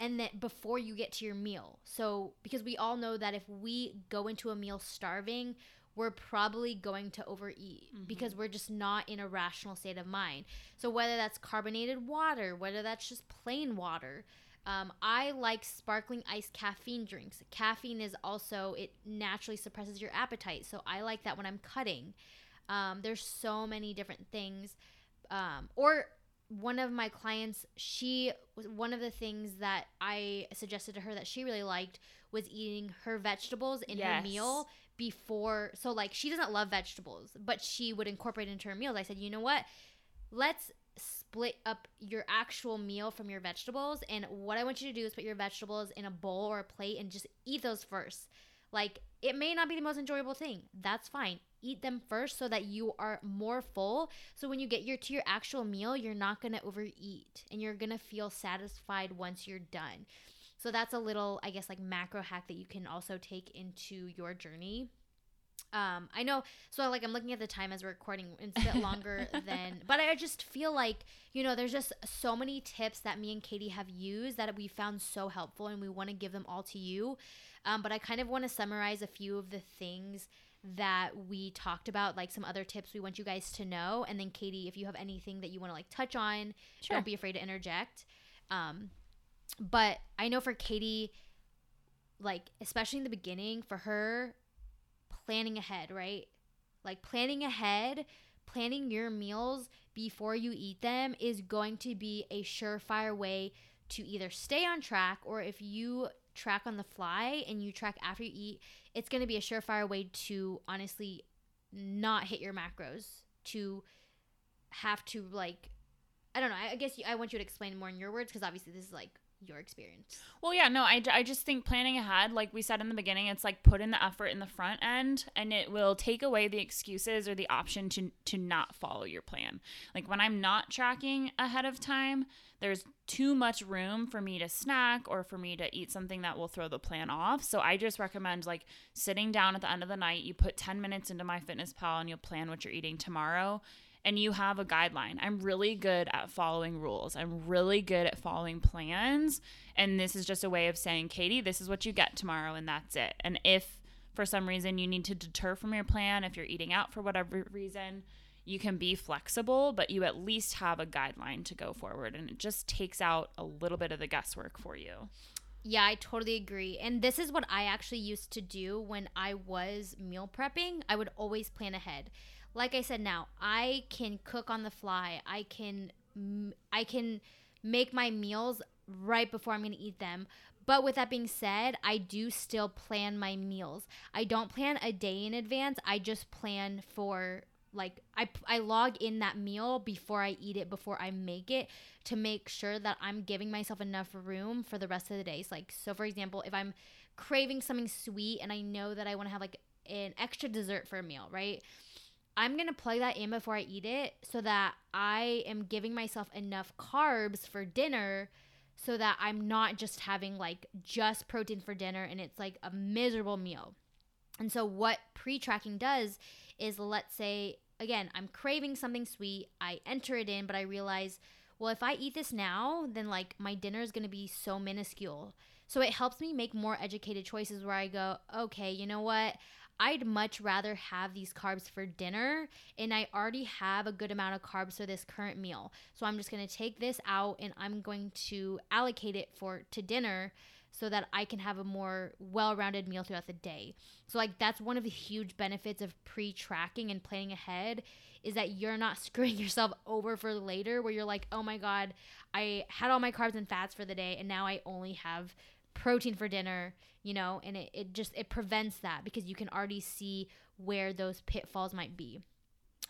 and that before you get to your meal so because we all know that if we go into a meal starving we're probably going to overeat Mhm. because we're just not in a rational state of mind so whether that's carbonated water whether that's just plain water um, I like sparkling iced caffeine drinks. Caffeine is also, it naturally suppresses your appetite. So I like that when I'm cutting. Um, there's so many different things. Um, or one of my clients, she was one of the things that I suggested to her that she really liked was eating her vegetables in her meal before. So, like, she doesn't love vegetables, but she would incorporate into her meals. I said, you know what? Let's split up your actual meal from your vegetables. And what I want you to do is put your vegetables in a bowl or a plate and just eat those first. Like, it may not be the most enjoyable thing. That's fine. Eat them first so that you are more full. So when you get your to your actual meal, you're not gonna overeat and you're gonna feel satisfied once you're done. So that's a little, I guess, like macro hack that you can also take into your journey. Um, I know. So like I'm looking at the time as we're recording. It's a bit longer than, but I just feel like you know there's just so many tips that me and Katie have used that we found so helpful, and we want to give them all to you. Um, but I kind of want to summarize a few of the things that we talked about, like some other tips we want you guys to know, and then Katie, if you have anything that you want to like touch on, Sure. don't be afraid to interject. Um, but I know for Katie, like especially in the beginning, for her, planning ahead, right? Like planning ahead planning your meals before you eat them is going to be a surefire way to either stay on track or if you track on the fly and you track after you eat, it's going to be a surefire way to honestly not hit your macros, to have to like I don't know. I guess I want you to explain more in your words because obviously this is like your experience. Well, yeah, no, I, I just think planning ahead, like we said in the beginning, it's like put in the effort in the front end and it will take away the excuses or the option to, to not follow your plan. Like when I'm not tracking ahead of time, there's too much room for me to snack or for me to eat something that will throw the plan off. So I just recommend like sitting down at the end of the night, you put 10 minutes into MyFitnessPal and you'll plan what you're eating tomorrow and you have a guideline. I'm really good at following rules. I'm really good at following plans. And this is just a way of saying, Katie, this is what you get tomorrow, and that's it. And if for some reason you need to deter from your plan, if you're eating out for whatever reason, you can be flexible, but you at least have a guideline to go forward. And it just takes out a little bit of the guesswork for you. Yeah, I totally agree. And this is what I actually used to do when I was meal prepping. I would always plan ahead like I said now, I can cook on the fly. I can I can make my meals right before I'm going to eat them. But with that being said, I do still plan my meals. I don't plan a day in advance. I just plan for like I I log in that meal before I eat it before I make it to make sure that I'm giving myself enough room for the rest of the days. Like so for example, if I'm craving something sweet and I know that I want to have like an extra dessert for a meal, right? I'm going to plug that in before I eat it so that I am giving myself enough carbs for dinner so that I'm not just having like just protein for dinner and it's like a miserable meal. And so, what pre tracking does is let's say, again, I'm craving something sweet, I enter it in, but I realize, well, if I eat this now, then like my dinner is to be so minuscule. So, it helps me make more educated choices where I go, okay, you know what? I'd much rather have these carbs for dinner and I already have a good amount of carbs for this current meal. So I'm just going to take this out and I'm going to allocate it for to dinner so that I can have a more well-rounded meal throughout the day. So like that's one of the huge benefits of pre-tracking and planning ahead is that you're not screwing yourself over for later where you're like, "Oh my god, I had all my carbs and fats for the day and now I only have protein for dinner you know and it, it just it prevents that because you can already see where those pitfalls might be.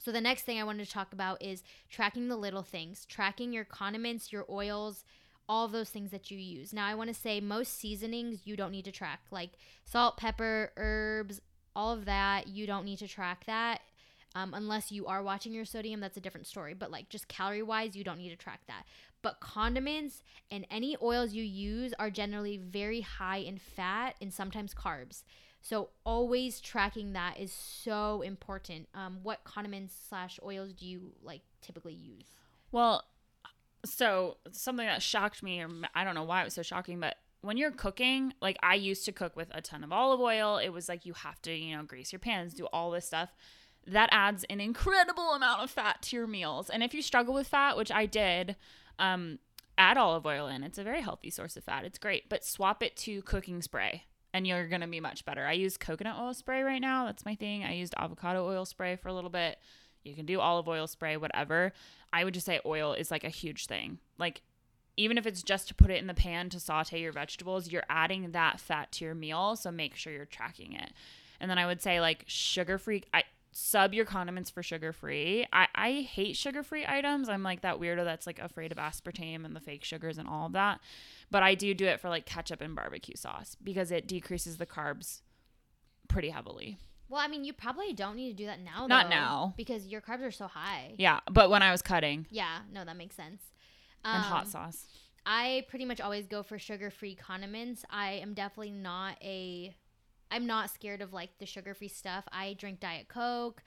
So the next thing i wanted to talk about is tracking the little things tracking your condiments your oils all those things that you use. Now i want to say most seasonings you don't need to track like salt pepper herbs all of that you don't need to track that um, unless you are watching your sodium that's a different story but like just calorie wise you don't need to track that but condiments and any oils you use are generally very high in fat and sometimes carbs. So always tracking that is so important. Um, what condiments slash oils do you like typically use? Well, so something that shocked me, or I don't know why it was so shocking, but when you're cooking, like I used to cook with a ton of olive oil. It was like you have to, you know, grease your pans, do all this stuff. That adds an incredible amount of fat to your meals. And if you struggle with fat, which I did, um, add olive oil in. It's a very healthy source of fat. It's great, but swap it to cooking spray and you're going to be much better. I use coconut oil spray right now. That's my thing. I used avocado oil spray for a little bit. You can do olive oil spray, whatever. I would just say oil is like a huge thing. Like, even if it's just to put it in the pan to saute your vegetables, you're adding that fat to your meal. So make sure you're tracking it. And then I would say, like, sugar free. I, sub your condiments for sugar free. I, I hate sugar free items. I'm like that weirdo that's like afraid of aspartame and the fake sugars and all of that. But I do do it for like ketchup and barbecue sauce because it decreases the carbs pretty heavily. Well, I mean, you probably don't need to do that now. Not now. Because your carbs are so high. Yeah. But when I was cutting. Yeah. No, that makes sense. Um, and hot um, sauce. I pretty much always go for sugar free condiments. I am definitely not a I'm not scared of like the sugar free stuff. I drink Diet Coke.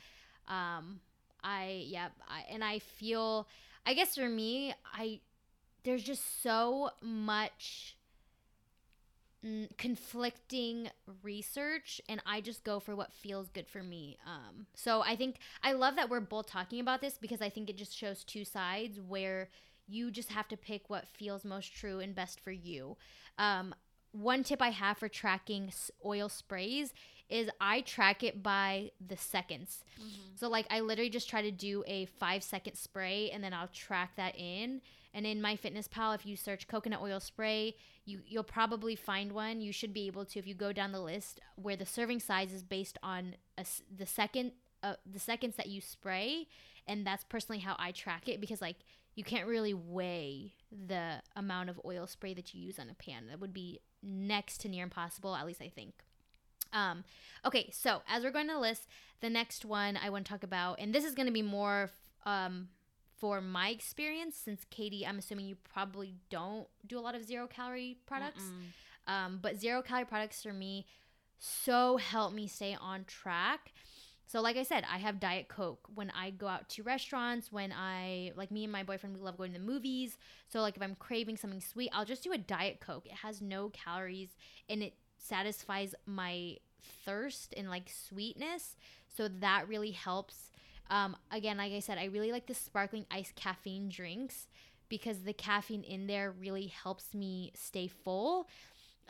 Um, I yeah, I, and I feel. I guess for me, I there's just so much conflicting research and I just go for what feels good for me. Um, so I think I love that we're both talking about this because I think it just shows two sides where you just have to pick what feels most true and best for you. Um, one tip I have for tracking oil sprays is I track it by the seconds. Mm-hmm. So like I literally just try to do a five second spray and then I'll track that in. And in MyFitnessPal, if you search coconut oil spray, you you'll probably find one. You should be able to if you go down the list where the serving size is based on a the second uh, the seconds that you spray, and that's personally how I track it because like you can't really weigh the amount of oil spray that you use on a pan. That would be next to near impossible, at least I think. Um, okay, so as we're going to list, the next one I want to talk about, and this is going to be more um, for my experience, since Katie, I'm assuming you probably don't do a lot of zero calorie products. Um, but zero calorie products for me so help me stay on track. So, like I said, I have Diet Coke when I go out to restaurants, when I, like me and my boyfriend, we love going to the movies. So, like if I'm craving something sweet, I'll just do a Diet Coke. It has no calories and it satisfies my thirst and like sweetness. So, that really helps. Um, again, like I said, I really like the sparkling iced caffeine drinks because the caffeine in there really helps me stay full.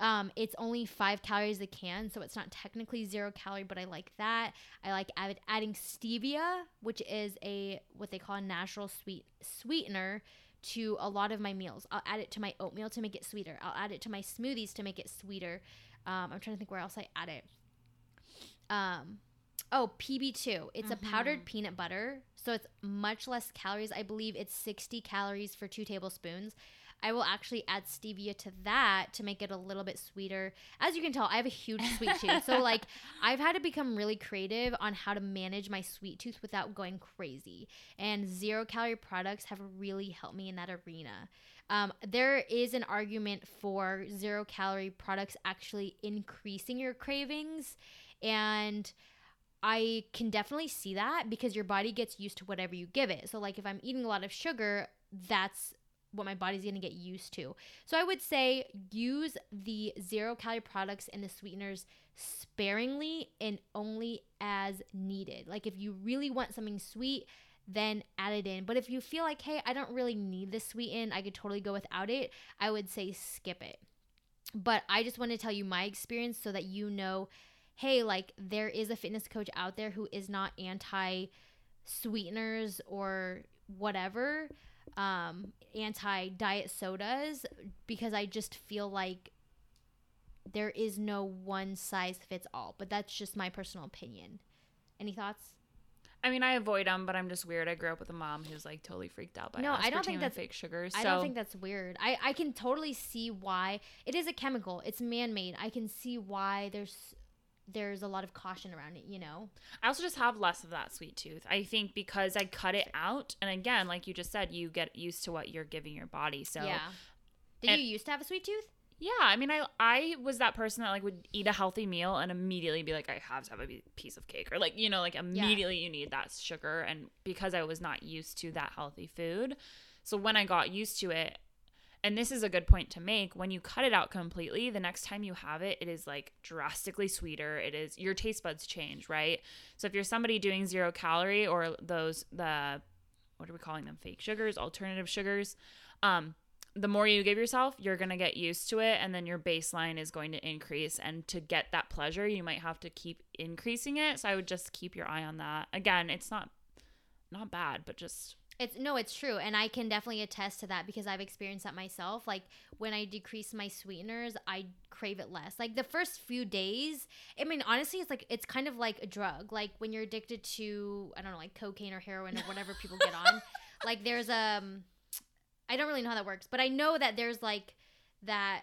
Um, it's only five calories a can, so it's not technically zero calorie, but I like that. I like add, adding stevia, which is a what they call a natural sweet sweetener to a lot of my meals. I'll add it to my oatmeal to make it sweeter. I'll add it to my smoothies to make it sweeter. Um, I'm trying to think where else I add it. Um, oh, PB2. It's a powdered peanut butter, so it's much less calories. I believe it's 60 calories for two tablespoons. I will actually add stevia to that to make it a little bit sweeter. As you can tell, I have a huge sweet tooth. So like I've had to become really creative on how to manage my sweet tooth without going crazy. And zero calorie products have really helped me in that arena. Um, there is an argument for zero calorie products actually increasing your cravings. And I can definitely see that because your body gets used to whatever you give it. So, like, if I'm eating a lot of sugar, that's what my body's going to get used to. So I would say use the zero calorie products and the sweeteners sparingly and only as needed. Like if you really want something sweet, then add it in. But if you feel like, hey, I don't really need this sweeten, I could totally go without it, I would say skip it. But I just want to tell you my experience so that you know, hey, like there is a fitness coach out there who is not anti sweeteners or whatever um, anti diet sodas because I just feel like there is no one size fits all. But that's just my personal opinion. Any thoughts? I mean, I avoid them, but I'm just weird. I grew up with a mom who's like totally freaked out by No, I don't think that's- fake sugars. So I don't think that's weird. I, I can totally see why it is a chemical. It's man made. I can see why there's there's a lot of caution around it, you know? I also just have less of that sweet tooth. I think because I cut it out, and again, like you just said, you get used to what you're giving your body. So yeah. Did and- you used to have a sweet tooth? Yeah, I mean, I I was that person that like would eat a healthy meal and immediately be like, I have to have a piece of cake, or like you know, like immediately you need that sugar, and because I was not used to that healthy food, so when I got used to it, and this is a good point to make, when you cut it out completely, the next time you have it, it is like drastically sweeter. It is your taste buds change, right? So if you're somebody doing zero calorie or those the what are we calling them, fake sugars, alternative sugars, um the more you give yourself, you're going to get used to it and then your baseline is going to increase and to get that pleasure, you might have to keep increasing it. So I would just keep your eye on that. Again, it's not not bad, but just It's no, it's true, and I can definitely attest to that because I've experienced that myself. Like when I decrease my sweeteners, I crave it less. Like the first few days, I mean, honestly, it's like it's kind of like a drug. Like when you're addicted to, I don't know, like cocaine or heroin or whatever people get on. Like there's um, I don't really know how that works, but I know that there's like that.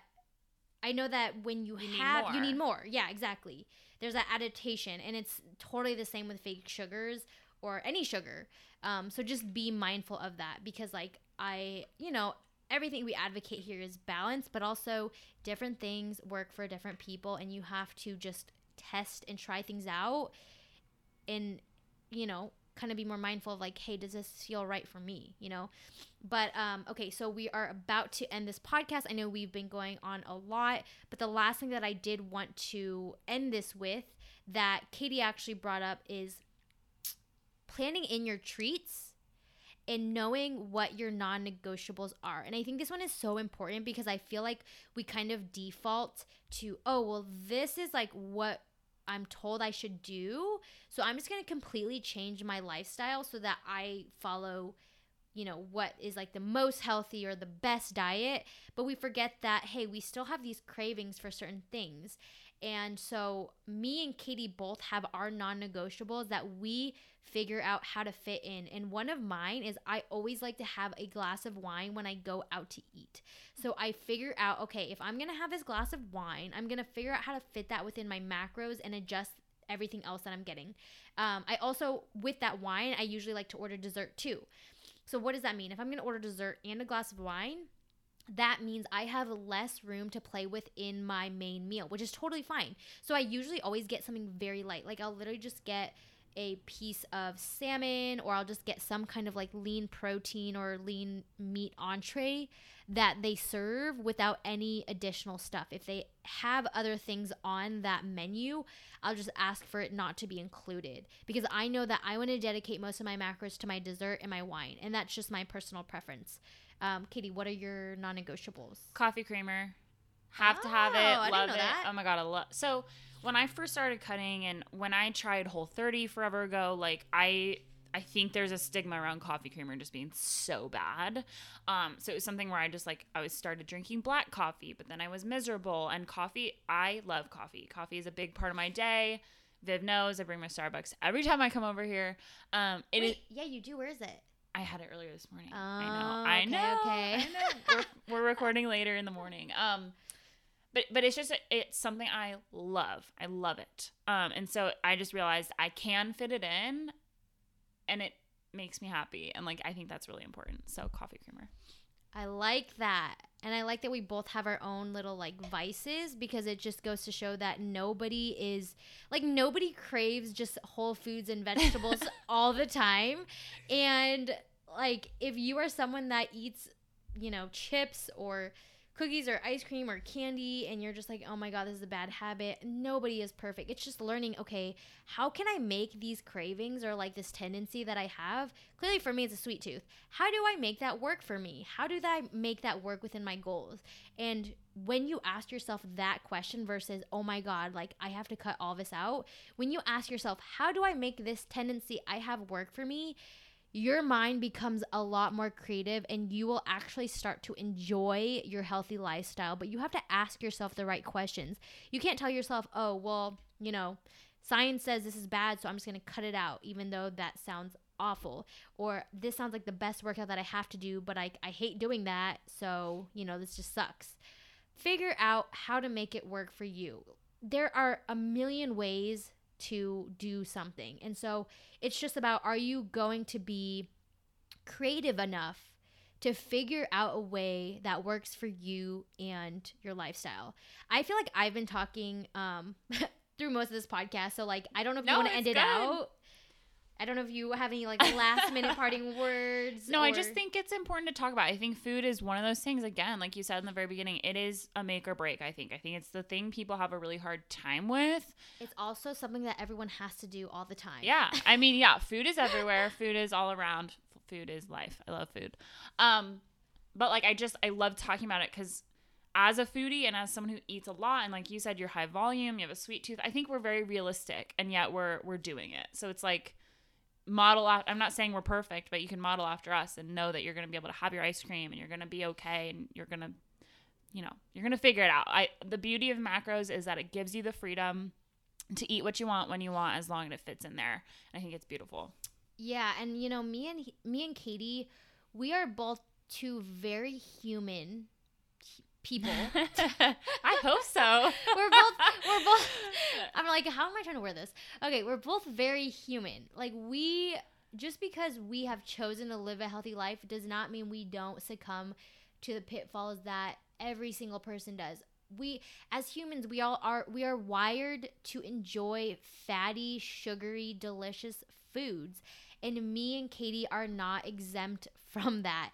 I know that when you, You have, you need more. Yeah, exactly. There's that adaptation, and it's totally the same with fake sugars or any sugar. Um, so just be mindful of that because, like, I, you know, everything we advocate here is balance, but also different things work for different people, and you have to just test and try things out and, you know, kind of be more mindful of like, hey, does this feel right for me? You know? But um, okay, so we are about to end this podcast. I know we've been going on a lot, but the last thing that I did want to end this with that Katie actually brought up is planning in your treats and knowing what your non negotiables are. And I think this one is so important because I feel like we kind of default to, oh, well, this is like what I'm told I should do. So I'm just going to completely change my lifestyle so that I follow you know what is like the most healthy or the best diet but we forget that hey we still have these cravings for certain things and so me and Katie both have our non-negotiables that we figure out how to fit in. And one of mine is I always like to have a glass of wine when I go out to eat. So I figure out, okay, if I'm going to have this glass of wine, I'm going to figure out how to fit that within my macros and adjust everything else that I'm getting. Um, I also, with that wine, I usually like to order dessert too. So what does that mean? If I'm going to order dessert and a glass of wine, that means I have less room to play with in my main meal, which is totally fine. So I usually always get something very light. Like I'll literally just get a piece of salmon or I'll just get some kind of like lean protein or lean meat entree that they serve without any additional stuff. If they have other things on that menu, I'll just ask for it not to be included because I know that I want to dedicate most of my macros to my dessert and my wine, and that's just my personal preference. Um, Katie, what are your non-negotiables? Coffee creamer. Have oh, to have it. Oh, love it. That. Oh my god, I love. So when I first started cutting and when I tried Whole 30 forever ago, like I I think there's a stigma around coffee creamer just being so bad. Um, so it was something where I just like I was started drinking black coffee, but then I was miserable. And coffee, I love coffee. Coffee is a big part of my day. Viv knows I bring my Starbucks every time I come over here. Um, it Wait, is, yeah, you do. Where is it? I had it earlier this morning. Oh, I know. I know. Okay. I know. we're, we're recording later in the morning. Um, but but it's just it's something I love. I love it. Um, and so I just realized I can fit it in, and it makes me happy. And like I think that's really important. So coffee creamer. I like that. And I like that we both have our own little like vices because it just goes to show that nobody is like nobody craves just whole foods and vegetables all the time. And like if you are someone that eats, you know, chips or cookies or ice cream or candy and you're just like, oh my God, this is a bad habit. Nobody is perfect. It's just learning, okay, how can I make these cravings or like this tendency that I have? Clearly for me, it's a sweet tooth. How do I make that work for me? How do I make that work within my goals? And when you ask yourself that question versus, oh my God, like I have to cut all this out, when you ask yourself, how do I make this tendency I have work for me? Your mind becomes a lot more creative and you will actually start to enjoy your healthy lifestyle. But you have to ask yourself the right questions. You can't tell yourself, oh, well, you know, science says this is bad, so I'm just going to cut it out, even though that sounds awful. Or this sounds like the best workout that I have to do, but I, I hate doing that, so, you know, this just sucks. Figure out how to make it work for you. There are a million ways to do something. And so it's just about are you going to be creative enough to figure out a way that works for you and your lifestyle. I feel like I've been talking um through most of this podcast, so like I don't know if no, you want to end it good. out. I don't know if you have any like last minute parting words. No, or... I just think it's important to talk about. I think food is one of those things. Again, like you said in the very beginning, it is a make or break. I think. I think it's the thing people have a really hard time with. It's also something that everyone has to do all the time. Yeah, I mean, yeah, food is everywhere. food is all around. Food is life. I love food. Um, but like I just I love talking about it because as a foodie and as someone who eats a lot and like you said you're high volume you have a sweet tooth i think we're very realistic and yet we're we're doing it so it's like model I'm not saying we're perfect, but you can model after us and know that you're going to be able to have your ice cream and you're going to be okay and you're going to you know, you're going to figure it out. I the beauty of macros is that it gives you the freedom to eat what you want when you want as long as it fits in there. I think it's beautiful. Yeah, and you know, me and me and Katie, we are both two very human people. I hope so. we're both we're both I'm like, how am I trying to wear this? Okay, we're both very human. Like we just because we have chosen to live a healthy life does not mean we don't succumb to the pitfalls that every single person does. We as humans, we all are we are wired to enjoy fatty, sugary, delicious foods. And me and Katie are not exempt from that.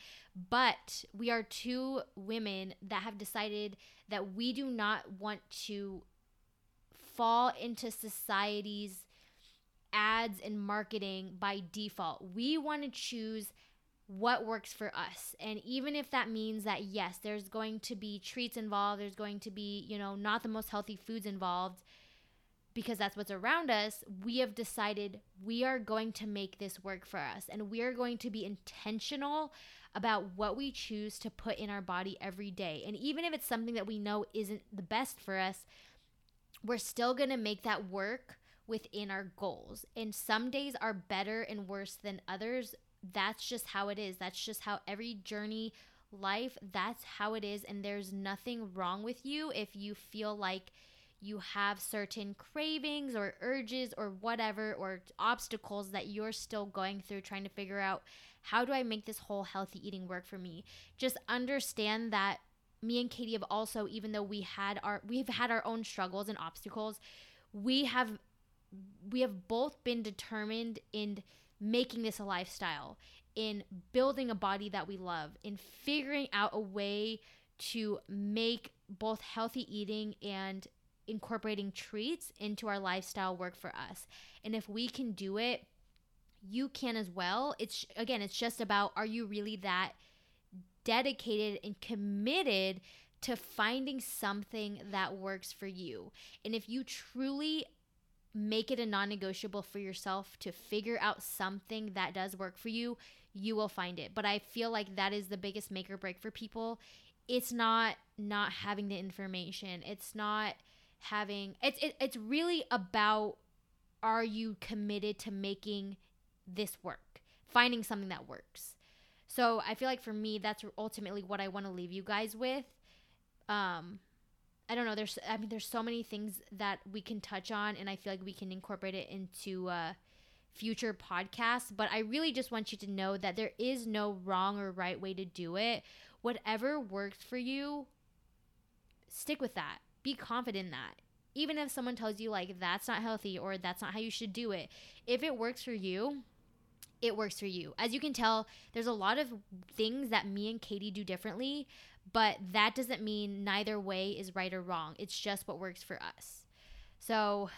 But we are two women that have decided that we do not want to fall into society's ads and marketing by default. We want to choose what works for us. And even if that means that, yes, there's going to be treats involved, there's going to be, you know, not the most healthy foods involved, because that's what's around us, we have decided we are going to make this work for us and we are going to be intentional about what we choose to put in our body every day. And even if it's something that we know isn't the best for us, we're still going to make that work within our goals. And some days are better and worse than others. That's just how it is. That's just how every journey life, that's how it is and there's nothing wrong with you if you feel like you have certain cravings or urges or whatever or obstacles that you're still going through trying to figure out how do I make this whole healthy eating work for me? Just understand that me and Katie have also even though we had our we've had our own struggles and obstacles, we have we have both been determined in making this a lifestyle, in building a body that we love, in figuring out a way to make both healthy eating and incorporating treats into our lifestyle work for us. And if we can do it, you can as well. It's again, it's just about are you really that dedicated and committed to finding something that works for you? And if you truly make it a non negotiable for yourself to figure out something that does work for you, you will find it. But I feel like that is the biggest make or break for people. It's not not having the information. It's not having it's it, it's really about are you committed to making this work? Finding something that works. So i feel like for me that's ultimately what i want to leave you guys with. Um i don't know there's i mean there's so many things that we can touch on and i feel like we can incorporate it into uh future podcasts but i really just want you to know that there is no wrong or right way to do it. Whatever works for you stick with that be confident in that. Even if someone tells you, like, that's not healthy or that's not how you should do it, if it works for you, it works for you. As you can tell, there's a lot of things that me and Katie do differently, but that doesn't mean neither way is right or wrong. It's just what works for us. So,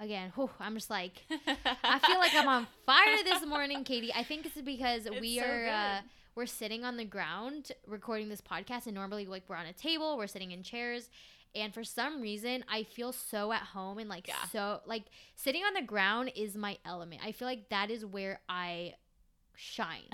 again, whew, I'm just like, I feel like I'm on fire this morning, Katie. I think it's because It's we so are. Uh, we're sitting on the ground recording this podcast and normally like we're on a table we're sitting in chairs and for some reason i feel so at home and like Yeah. so like sitting on the ground is my element. I feel like that is where i shine.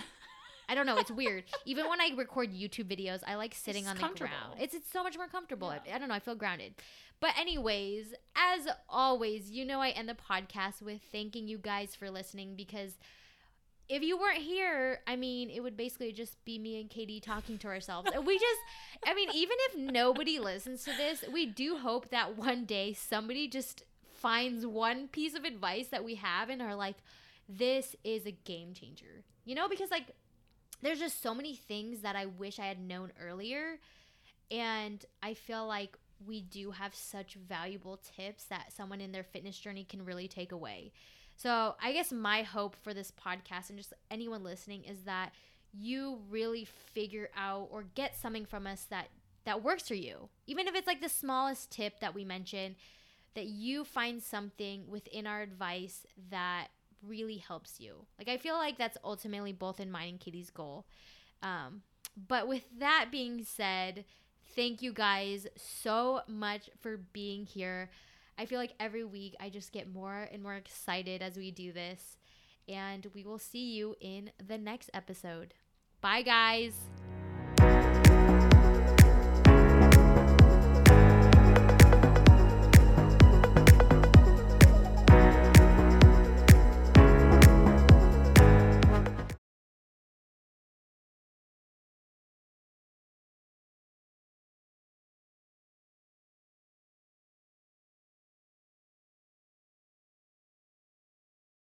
I don't know. It's weird. Even when i record youtube videos i like sitting It's on the ground. It's it's so much more comfortable. Yeah. I, I don't know. I feel grounded. But anyways as always you know i end the podcast with thanking you guys for listening because if you weren't here, I mean, it would basically just be me and Katie talking to ourselves. And we just, I mean, even if nobody listens to this, we do hope that one day somebody just finds one piece of advice that we have and are like, this is a game changer. You know, because like there's just so many things that I wish I had known earlier. And I feel like we do have such valuable tips that someone in their fitness journey can really take away. So, I guess my hope for this podcast and just anyone listening is that you really figure out or get something from us that that works for you. Even if it's like the smallest tip that we mentioned, that you find something within our advice that really helps you. Like I feel like that's ultimately both in mine and Katie's goal. Um, but with that being said, thank you guys so much for being here. I feel like every week I just get more and more excited as we do this. And we will see you in the next episode. Bye, guys.